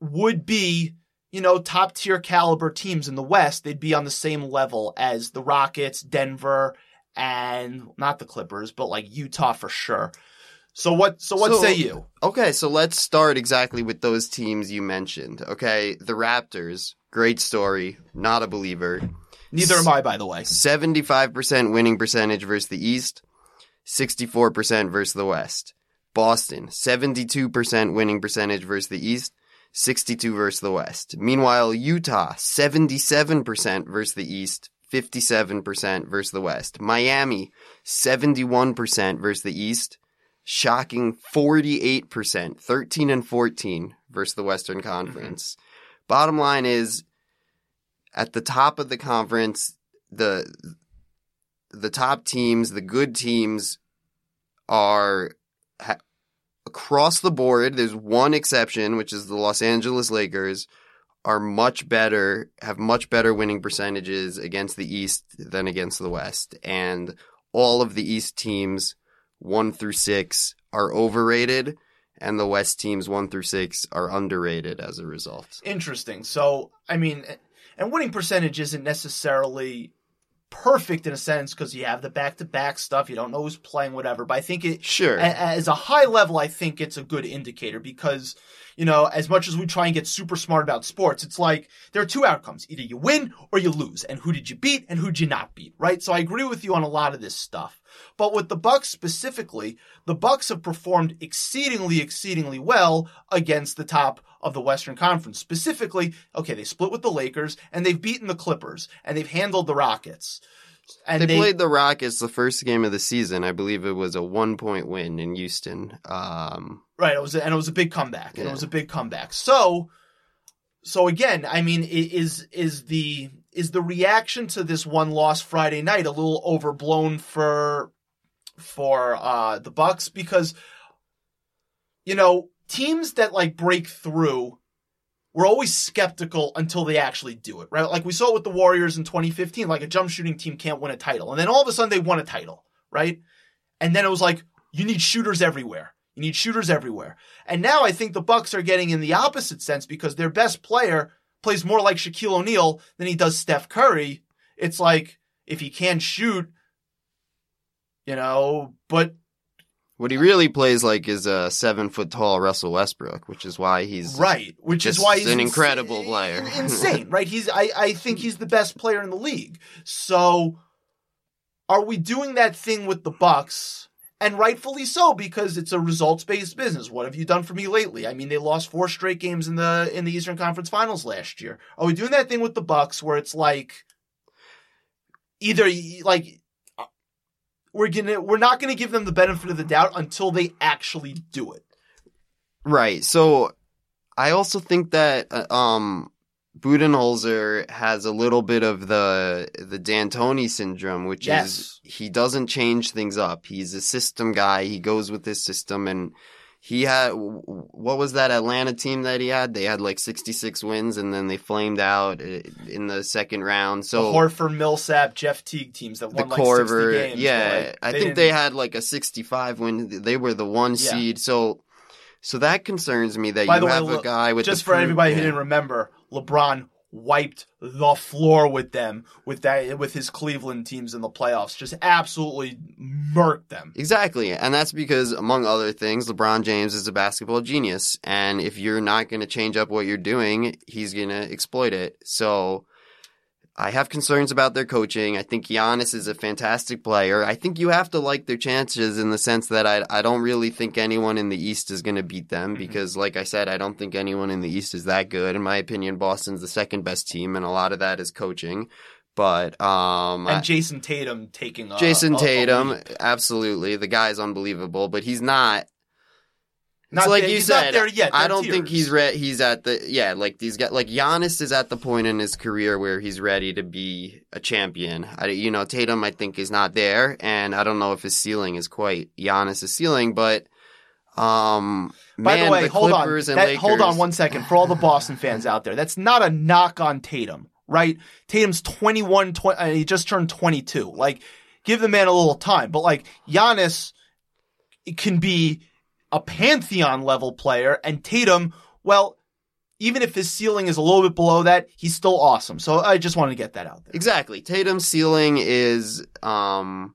Speaker 2: would be you know, top tier caliber teams in the West, they'd be on the same level as the Rockets, Denver, and not the Clippers, but like Utah for sure. So what? So what
Speaker 4: So-
Speaker 2: say you?
Speaker 4: Okay, so let's start exactly with those teams you mentioned. Okay, the Raptors, great story, not a believer.
Speaker 2: Neither am I, by the way.
Speaker 4: 75% winning percentage versus the East, 64% versus the West. Boston, 72% winning percentage versus the East, 62 versus the West. Meanwhile, Utah, 77% versus the East, 57% versus the West. Miami, 71% versus the East, shocking 48%, 13 and 14 versus the Western mm-hmm. Conference. Bottom line is, at the top of the conference, the the top teams, the good teams, are ha- across the board. There's one exception, which is the Los Angeles Lakers, are much better, have much better winning percentages against the East than against the West, and all of the East teams, one through six, are overrated. And the West teams one through six are underrated as a result.
Speaker 2: Interesting. So I mean, and winning percentage isn't necessarily perfect in a sense because you have the back to back stuff. You don't know who's playing, whatever. But I think it
Speaker 4: Sure.
Speaker 2: a- as a high level, I think it's a good indicator because, you know, as much as we try and get super smart about sports, it's like there are two outcomes. Either you win or you lose. And who did you beat and who did you not beat, right? So I agree with you on a lot of this stuff. But with the Bucks specifically, the Bucks have performed exceedingly, exceedingly well against the top of the Western Conference. Specifically, okay, they split with the Lakers and they've beaten the Clippers and they've handled the Rockets. And
Speaker 4: They, played the Rockets the first game of the season. I believe it was a one point win in Houston. Um,
Speaker 2: Right. It was, and it was a big comeback. And it was a big comeback. So, so again, I mean, is is the is the reaction to this one loss Friday night a little overblown for for uh the Bucks because you know teams that like break through we're always skeptical until they actually do it, right? Like we saw with the Warriors in 2015, like a jump shooting team can't win a title. And then all of a sudden they won a title, right? And then it was like, you need shooters everywhere. You need shooters everywhere. And now I think the Bucks are getting in the opposite sense because their best player plays more like Shaquille O'Neal than he does Steph Curry. It's like if he can shoot, you know, but
Speaker 4: what he really plays like is a seven foot tall Russell Westbrook, which is why he's
Speaker 2: right, which is why he's
Speaker 4: an
Speaker 2: ins-
Speaker 4: incredible player.
Speaker 2: insane, right? He's I I think he's the best player in the league. So are we doing that thing with the Bucks? And rightfully so because it's a results-based business. What have you done for me lately? I mean, they lost four straight games in the in the Eastern Conference Finals last year. Are we doing that thing with the Bucks where it's like either like we're gonna we're not gonna give them the benefit of the doubt until they actually do it.
Speaker 4: Right. So I also think that uh, um Budenholzer has a little bit of the the D'Antoni syndrome, which
Speaker 2: Yes.
Speaker 4: is he doesn't change things up. He's a system guy. He goes with his system and he had what was that Atlanta team that he had? They had like 66 wins and then they flamed out uh, in the second round. So
Speaker 2: the Horford, Millsap, Jeff Teague teams that
Speaker 4: the
Speaker 2: won like
Speaker 4: Korver,
Speaker 2: 60 games.
Speaker 4: yeah,
Speaker 2: like,
Speaker 4: I think they had like a 65 when they were the one
Speaker 2: Yeah.
Speaker 4: seed. So, so that concerns me that
Speaker 2: By
Speaker 4: you
Speaker 2: the way,
Speaker 4: have
Speaker 2: look,
Speaker 4: a guy with
Speaker 2: just
Speaker 4: the
Speaker 2: for
Speaker 4: proof-
Speaker 2: everybody who didn't remember, LeBron wiped the floor with them with that with his Cleveland teams in the playoffs. Just absolutely murked them.
Speaker 4: Exactly. And that's because, among other things, LeBron James is a basketball genius. And if you're not going to change up what you're doing, he's going to exploit it. So I have concerns about their coaching. I think Giannis is a fantastic player. I think you have to like their chances in the sense that I, I don't really think anyone in the East is going to beat them
Speaker 2: Mm-hmm.
Speaker 4: because, like I said, I don't think anyone in the East is that good. In my opinion, Boston's the second best team, and a lot of that is coaching. But um,
Speaker 2: And Jayson Tatum taking a,
Speaker 4: Jayson
Speaker 2: a- a
Speaker 4: Tatum,
Speaker 2: leap.
Speaker 4: absolutely. The guy's unbelievable, but he's not.
Speaker 2: Not
Speaker 4: it's like
Speaker 2: there-
Speaker 4: you
Speaker 2: he's
Speaker 4: said.
Speaker 2: not there yet.
Speaker 4: I don't think he's re- He's at the yeah, like these guys. Like Giannis is at the point in his career where he's ready to be a champion. I, you know, Tatum, I think, is not there, and I don't know if his ceiling is quite Giannis's ceiling, but. Um,
Speaker 2: By
Speaker 4: man,
Speaker 2: the way, hold on.
Speaker 4: Clippers and
Speaker 2: That-
Speaker 4: Lakers,
Speaker 2: hold on one second for all the Boston fans out there. That's not a knock on Tatum, right? Tatum's 21, 20, uh, he just turned 22. Like, give the man a little time. But like, Giannis can be a pantheon level player, and Tatum, well, even if his ceiling is a little bit below that, he's still awesome. So I just wanted to get that out there.
Speaker 4: Exactly. Tatum's ceiling is um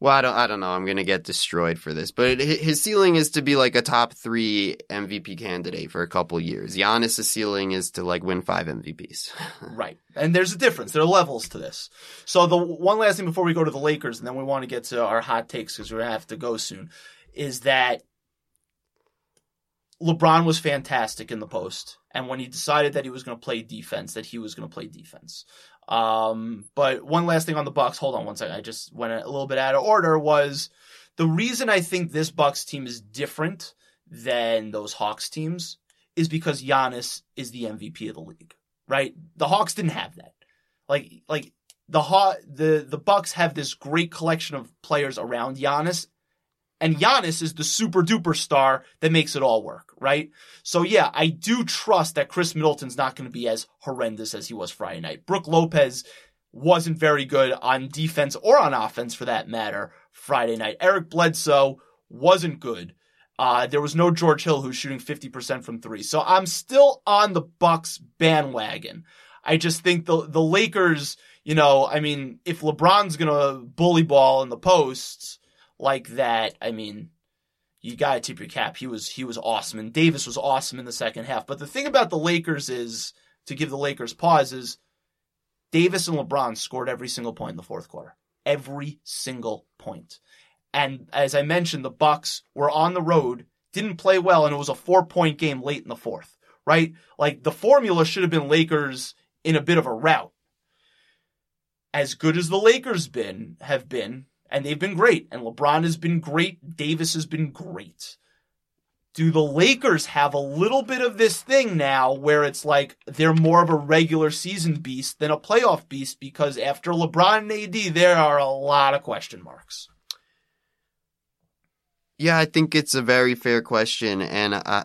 Speaker 4: well, I don't I don't know. I'm going to get destroyed for this. But hi- his ceiling is to be like a top 3 MVP candidate for a couple years. Giannis' ceiling is to like win 5 MVPs.
Speaker 2: Right. And there's a difference. There are levels to this. So the one last thing before we go to the Lakers, and then we want to get to our hot takes because we're have to go soon, is that LeBron was fantastic in the post, and when he decided that he was going to play defense, that he was going to play defense. Um, but one last thing on the Bucks. Hold on one second. I just went a little bit out of order. Was the reason I think this Bucks team is different than those Hawks teams is because Giannis is the MVP of the league right? The Hawks didn't have that. Like like the Haw- the the Bucks have this great collection of players around Giannis, and Giannis is the super duper star that makes it all work, right? So yeah, I do trust that Khris Middleton's not going to be as horrendous as he was Friday night. Brook Lopez wasn't very good on defense or on offense for that matter Friday night. Eric Bledsoe wasn't good. Uh, there was no George Hill who's shooting 50% from three. So I'm still on the Bucks bandwagon. I just think the the Lakers, you know, I mean, if LeBron's gonna bully ball in the posts like that, I mean, you gotta tip your cap. He was he was awesome, and Davis was awesome in the second half. But the thing about the Lakers is to give the Lakers pause is Davis and LeBron scored every single point in the fourth quarter. Every single point. And as I mentioned, the Bucks were on the road, didn't play well, and it was a four point game late in the fourth, right? Like the formula should have been Lakers in a bit of a rout. As good as the Lakers been have been, and they've been great, and LeBron has been great, Davis has been great. Do the Lakers have a little bit of this thing now where it's like they're more of a regular season beast than a playoff beast because after LeBron and AD, there are a lot of question marks.
Speaker 4: Yeah, I think it's a very fair question, and I,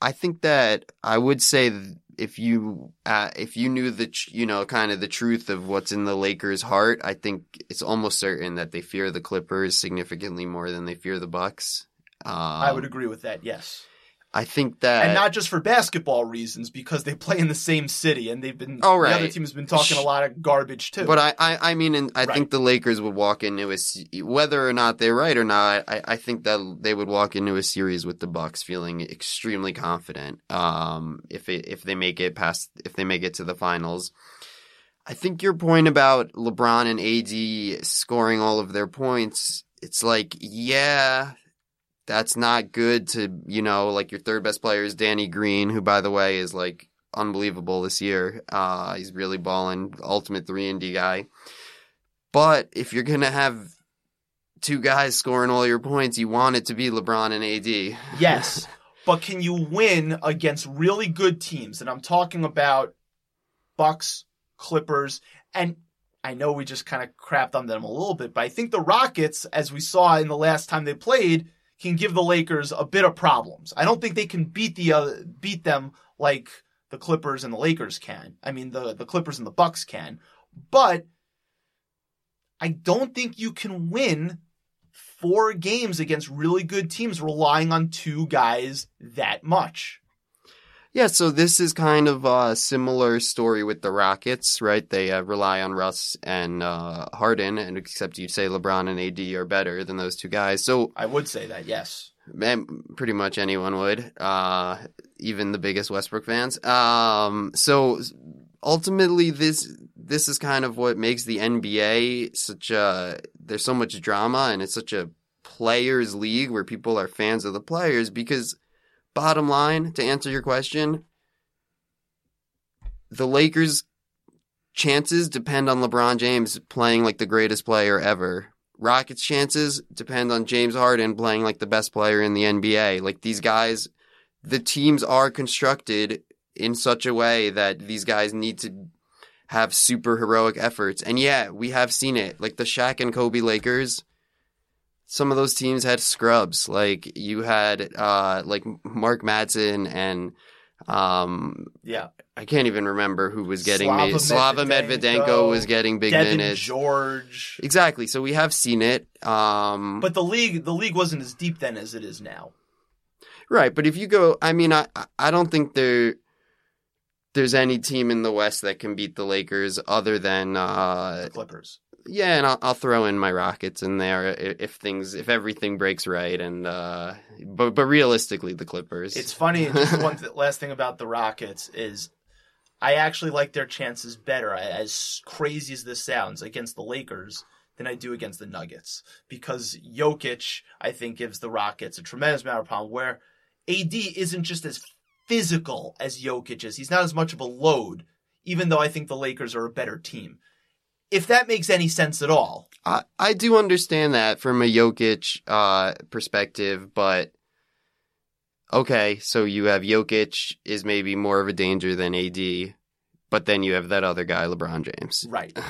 Speaker 4: I think that I would say if you, uh, if you knew the, you know, kind of the truth of what's in the Lakers' heart, I think it's almost certain that they fear the Clippers significantly more than they fear the Bucks. Um,
Speaker 2: I would agree with that, yes.
Speaker 4: I think that,
Speaker 2: and not just for basketball reasons, because they play in the same city and they've been
Speaker 4: Oh,
Speaker 2: the other team's been talking a lot of garbage too.
Speaker 4: But I, I, I mean, and I
Speaker 2: Right.
Speaker 4: think the Lakers would walk into a whether or not they're right or not. I, I think that they would walk into a series with the Bucks feeling extremely confident. Um, if it, if they make it past, if they make it to the finals, I think your point about LeBron and AD scoring all of their points, it's like, yeah, that's not good to, you know, like your third best player is Danny Green, who by the way is like unbelievable this year. Uh, he's really balling, ultimate three and D guy. But if you're gonna have two guys scoring all your points, you want it to be LeBron and AD.
Speaker 2: yes, but can you win against really good teams? And I'm talking about Bucks, Clippers, and I know we just kind of crapped on them a little bit, but I think the Rockets, as we saw in the last time they played, can give the Lakers a bit of problems. I don't think they can beat the beat them like the Clippers and the Lakers can. I mean the the Clippers and the Bucks can, but I don't think you can win four games against really good teams relying on two guys that much.
Speaker 4: Yeah, so this is kind of a similar story with the Rockets, right? They uh, rely on Russ and uh, Harden, and except you'd say LeBron and AD are better than those two guys. So
Speaker 2: I would say that, yes.
Speaker 4: man, pretty much anyone would, uh, even the biggest Westbrook fans. Um, so ultimately, this this is kind of what makes the NBA such a. There's so much drama, and it's such a players' league where people are fans of the players because bottom line, to answer your question, the Lakers' chances depend on LeBron James playing like the greatest player ever. Rockets' chances depend on James Harden playing like the best player in the NBA. Like these guys, the teams are constructed in such a way that these guys need to have super heroic efforts. And yeah, we have seen it. Like the Shaq and Kobe Lakers, some of those teams had scrubs. Like you had uh like Mark Madsen and um
Speaker 2: Yeah.
Speaker 4: I can't even remember who was getting
Speaker 2: Slava
Speaker 4: me. Slava
Speaker 2: Medvedenko,
Speaker 4: Medvedenko was getting big
Speaker 2: Devin
Speaker 4: minutes.
Speaker 2: George.
Speaker 4: Exactly. So we have seen it. Um
Speaker 2: But the league the league wasn't as deep then as it is now.
Speaker 4: right, but if you go I mean I I don't think there there's any team in the West that can beat the Lakers other than uh
Speaker 2: The Clippers.
Speaker 4: Yeah, and I'll, I'll throw in my Rockets in there if things if everything breaks right, and uh, but but realistically, the Clippers.
Speaker 2: It's funny. Just one th- last thing about the Rockets is, I actually like their chances better. As crazy as this sounds, against the Lakers than I do against the Nuggets because Jokic, I think, gives the Rockets a tremendous amount of problem. Where AD isn't just as physical as Jokic is. He's not as much of a load, even though I think the Lakers are a better team. If that makes any sense at all.
Speaker 4: I I do understand that from a Jokic uh, perspective, but okay, so you have Jokic is maybe more of a danger than AD, but then you have that other guy, LeBron James.
Speaker 2: Right.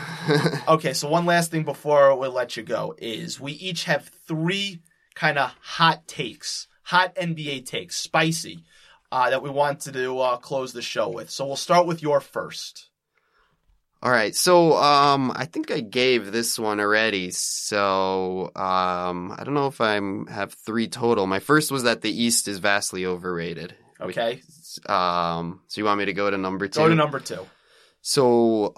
Speaker 2: Okay, so one last thing before we let you go is we each have three kind of hot takes, hot NBA takes, spicy, uh, that we want to uh, close the show with. So we'll start with your first.
Speaker 4: All right, so um, I think I gave this one already. So um, I don't know if I have three total. My first was that the East is vastly overrated.
Speaker 2: Okay,
Speaker 4: Um, so you want me to go to number two?
Speaker 2: go to number two.
Speaker 4: So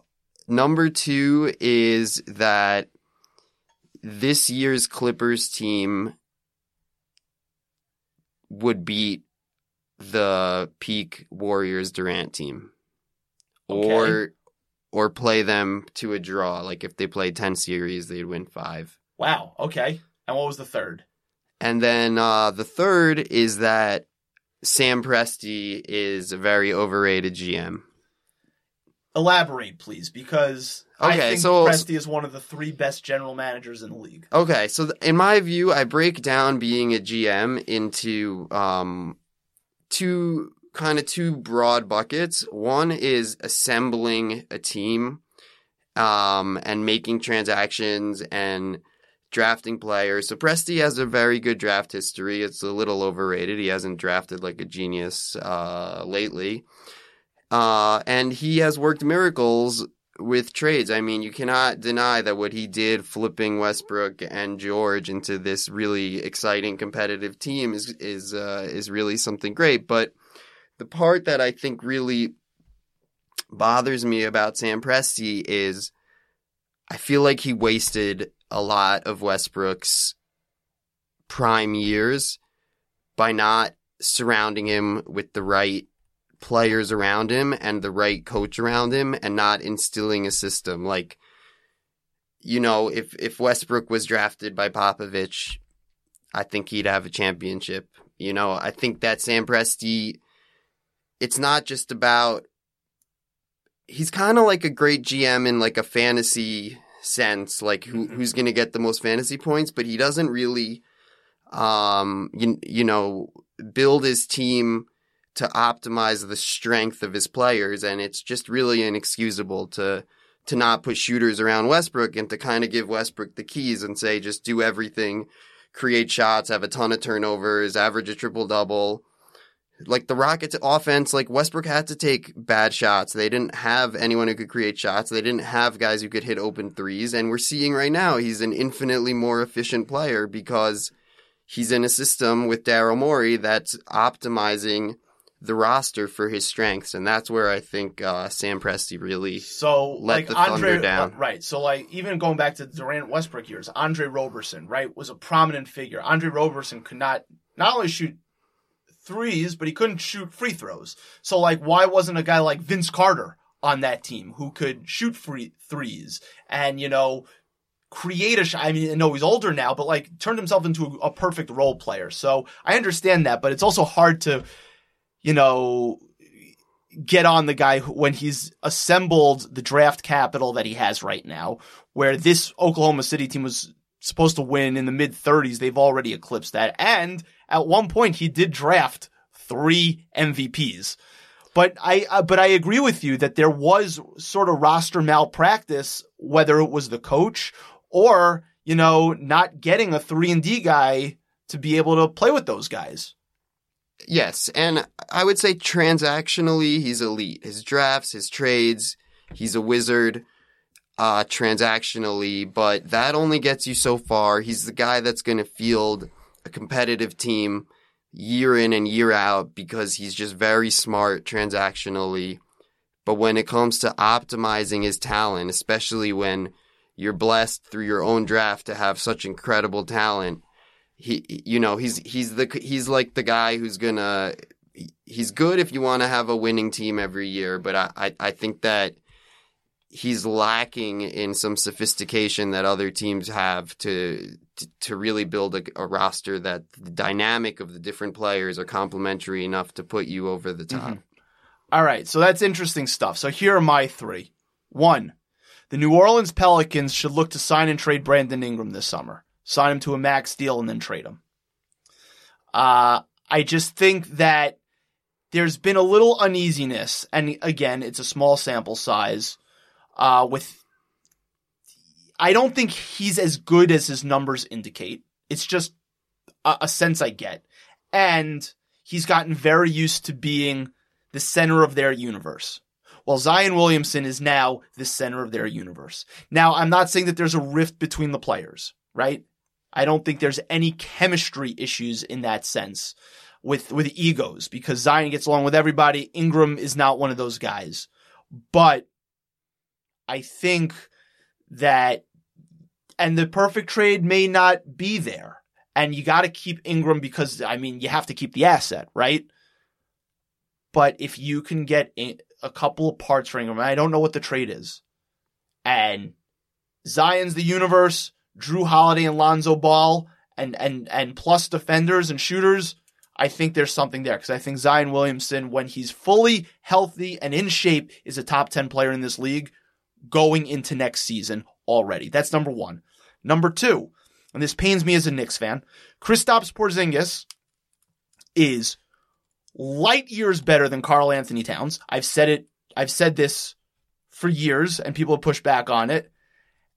Speaker 4: number two is that this year's Clippers team would beat the peak Warriors Durant team.
Speaker 2: Okay.
Speaker 4: or play them to a draw. Like if they played ten series, they'd win five.
Speaker 2: Wow. Okay. And what was the third?
Speaker 4: And then uh, the third is that Sam Presti is a very overrated GM.
Speaker 2: Elaborate, please, because I
Speaker 4: Okay,
Speaker 2: think
Speaker 4: so-
Speaker 2: Presti is one of the three best general managers in the league.
Speaker 4: Okay, so th- in my view, I break down being a GM into um, two kind of two broad buckets. One is assembling a team um, and making transactions and drafting players. So Presti has a very good draft history. It's a little overrated. He hasn't drafted like a genius uh, lately. Uh, and he has worked miracles with trades. I mean, you cannot deny that what he did flipping Westbrook and George into this really exciting competitive team is is uh, is really something great. But the part that I think really bothers me about Sam Presti is I feel like he wasted a lot of Westbrook's prime years by not surrounding him with the right players around him and the right coach around him and not instilling a system. Like you know if if Westbrook was drafted by Popovich I think he'd have a championship. You know I think that Sam Presti it's not just about he's kind of like a great GM in like a fantasy sense like who
Speaker 2: Mhm.
Speaker 4: who's going to get the most fantasy points but he doesn't really um you, you know build his team to optimize the strength of his players and it's just really inexcusable to to not put shooters around Westbrook and to kind of give Westbrook the keys and say just do everything create shots have a ton of turnovers average a triple double like the Rockets offense like Westbrook had to take bad shots they didn't have anyone who could create shots they didn't have guys who could hit open threes and we're seeing right now he's an infinitely more efficient player because he's in a system with Daryl Morey that's optimizing the roster for his strengths, and that's where I think uh, Sam Presti really.
Speaker 2: So
Speaker 4: let
Speaker 2: like
Speaker 4: the
Speaker 2: Andre,
Speaker 4: Thunder down.
Speaker 2: right? So like even going back to Durant Westbrook years, Andre Roberson, right, was a prominent figure. Andre Roberson could not not only shoot threes, but he couldn't shoot free throws. So like, why wasn't a guy like Vince Carter on that team who could shoot free threes and you know create a shot? I mean, I know he's older now, but like turned himself into a, a perfect role player. So I understand that, but it's also hard to, you know, get on the guy when he's assembled the draft capital that he has right now, where this Oklahoma City team was supposed to win in the mid 30s. They've already eclipsed that. And at one point, he did draft three MVPs. But I, uh, but I agree with you that there was sort of roster malpractice, whether it was the coach or, you know, not getting a three and D guy to be able to play with those guys.
Speaker 4: Yes, and I would say transactionally, he's elite. His drafts, his trades, he's a wizard. Uh, transactionally, but that only gets you so far. He's the guy that's going to field a competitive team year in and year out because he's just very smart transactionally. But when it comes to optimizing his talent, especially when you're blessed through your own draft to have such incredible talent, he, you know, he's he's the he's like the guy who's gonna he's good if you want to have a winning team every year. But I I, I think that he's lacking in some sophistication that other teams have to to, really build a, a, roster that the dynamic of the different players are complementary enough to put you over the top.
Speaker 2: Mm-hmm. All right, so that's interesting stuff. So here are my three. One, the New Orleans Pelicans should look to sign and trade Brandon Ingram this summer. Sign him to a max deal and then trade him. Uh, I just think that there's been a little uneasiness, and again, it's a small sample size uh, with I don't think he's as good as his numbers indicate. It's just a, a, sense I get. And he's gotten very used to being the center of their universe. While Zion Williamson is now the center of their universe. Now, I'm not saying that there's a rift between the players, right? I don't think there's any chemistry issues in that sense with, with egos because Zion gets along with everybody. Ingram is not one of those guys. But I think that, and the perfect trade may not be there. And you got to keep Ingram because, I mean, you have to keep the asset, right? But if you can get a couple of parts for Ingram, I don't know what the trade is. And Zion's the universe, Jrue Holiday and Lonzo Ball, and, and, and plus defenders and shooters. I think there's something there because I think Zion Williamson, when he's fully healthy and in shape, is a top 10 player in this league going into next season already. That's number one. Number two, and this pains me as a Knicks fan, Kristaps Porzingis is light years better than Karl Anthony Towns. I've said it. I've said this for years, and people have pushed back on it.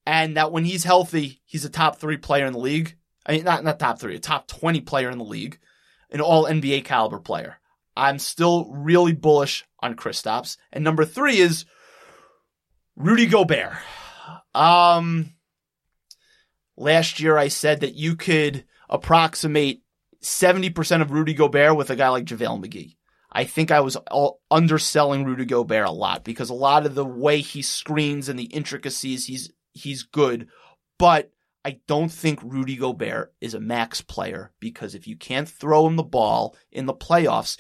Speaker 2: And that when he's healthy, he's a top three player in the league. I mean, not not top three, a top twenty player in the league, an All NBA caliber player. I'm still really bullish on Kristaps. And number three is Rudy Gobert. Um, last year I said that you could approximate 70% of Rudy Gobert with a guy like JaVale McGee. I think I was underselling Rudy Gobert a lot because a lot of the way he screens and the intricacies, he's, he's good. But I don't think Rudy Gobert is a max player because if you can't throw him the ball in the playoffs,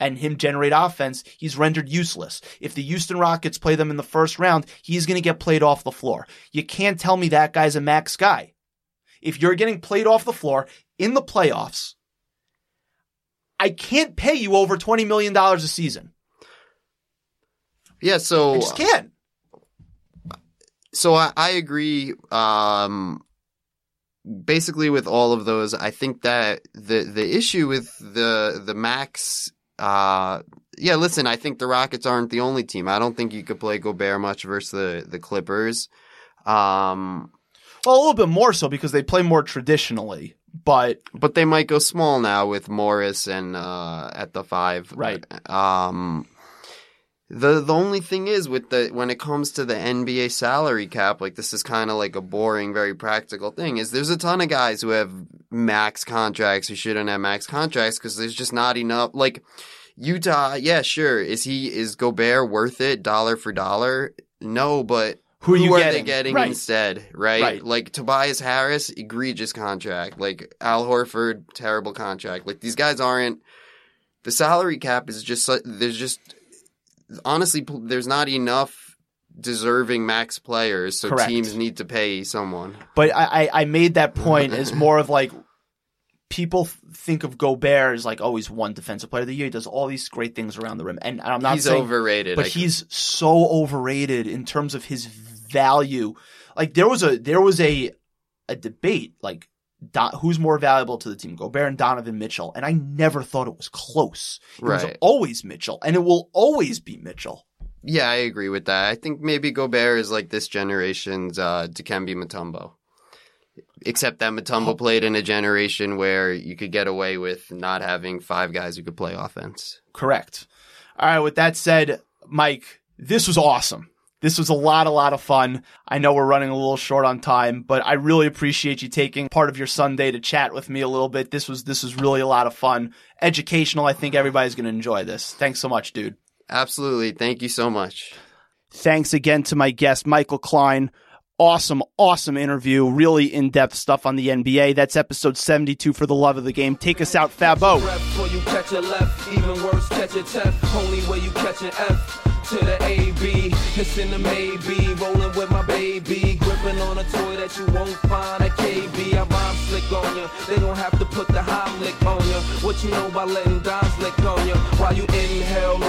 Speaker 2: and him generate offense, he's rendered useless. If the Houston Rockets play them in the first round, he's going to get played off the floor. You can't tell me that guy's a max guy. If you're getting played off the floor in the playoffs, I can't pay you over $20 million a season.
Speaker 4: Yeah, so
Speaker 2: I just can't.
Speaker 4: So I, I agree. Um, basically, with all of those, I think that the the issue with the the max uh, yeah, listen, I think the Rockets aren't the only team. I don't think you could play Gobert much versus the, the Clippers. Um,
Speaker 2: well, a little bit more so because they play more traditionally, but
Speaker 4: but they might go small now with Morris and uh, at the five,
Speaker 2: right?
Speaker 4: Um, the the only thing is with the when it comes to the NBA salary cap, like this is kind of like a boring, very practical thing. Is there's a ton of guys who have max contracts who shouldn't have max contracts because there's just not enough. Like Utah, yeah, sure. Is he is Gobert worth it dollar for dollar? No, but
Speaker 2: Who are you
Speaker 4: are
Speaker 2: getting?
Speaker 4: they getting
Speaker 2: Right.
Speaker 4: instead? Right?
Speaker 2: Right.
Speaker 4: Like Tobias Harris, egregious contract. Like Al Horford, terrible contract. Like these guys aren't. The salary cap is just there's just honestly there's not enough deserving max players, so
Speaker 2: Correct.
Speaker 4: teams need to pay someone.
Speaker 2: But I, I, made that point as more of like people think of Gobert as like always one defensive player of the year. He does all these great things around the rim, and I'm not
Speaker 4: He's
Speaker 2: saying,
Speaker 4: overrated.
Speaker 2: but
Speaker 4: I-
Speaker 2: he's so overrated in terms of his value. Like there was a there was a a debate like. Don, who's more valuable to the team, Gobert and Donovan Mitchell? And I never thought it was close. It was always Mitchell, and it will always be Mitchell.
Speaker 4: Yeah, I agree with that. I think maybe Gobert is like this generation's uh, Dikembe Mutombo. Except that Mutombo played in a generation where you could get away with not having five guys who could play offense.
Speaker 2: Correct. All right. With that said, Mike, this was awesome. This was a lot, a lot of fun. I know we're running a little short on time, but I really appreciate you taking part of your Sunday to chat with me a little bit. This was this was really a lot of fun, educational. I think everybody's going to enjoy this. Thanks so much, dude.
Speaker 4: Absolutely. Thank you so much.
Speaker 2: Thanks again to my guest, Michael Klein. Awesome, awesome interview. Really in depth stuff on the NBA. That's episode 72 for the love of the game. Take us out, Fabo.
Speaker 3: A a to the AB. It's in the maybe, rolling with my baby. Gripping on a toy that you won't find at KB. I rhyme slick on ya. They don't have to put the Heimlich on ya. What you know about letting dimes lick on ya? While you inhale.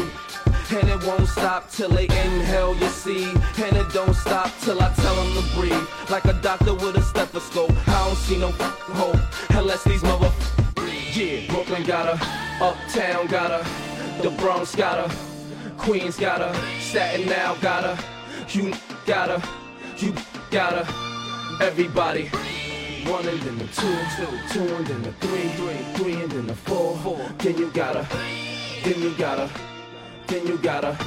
Speaker 3: And it won't stop till they inhale, you see. And it don't stop till I tell them to breathe. Like a doctor with a stethoscope. I don't see no hope unless these mother. Yeah, Brooklyn got her, Uptown got her, the Bronx got her, Queens got her, Staten now got her, you got her, you got her, everybody. One and then the two, and then the three, three, three and then the four, four. Then you got her, then you got her, then you got her.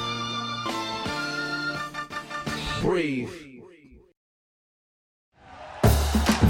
Speaker 3: Breathe.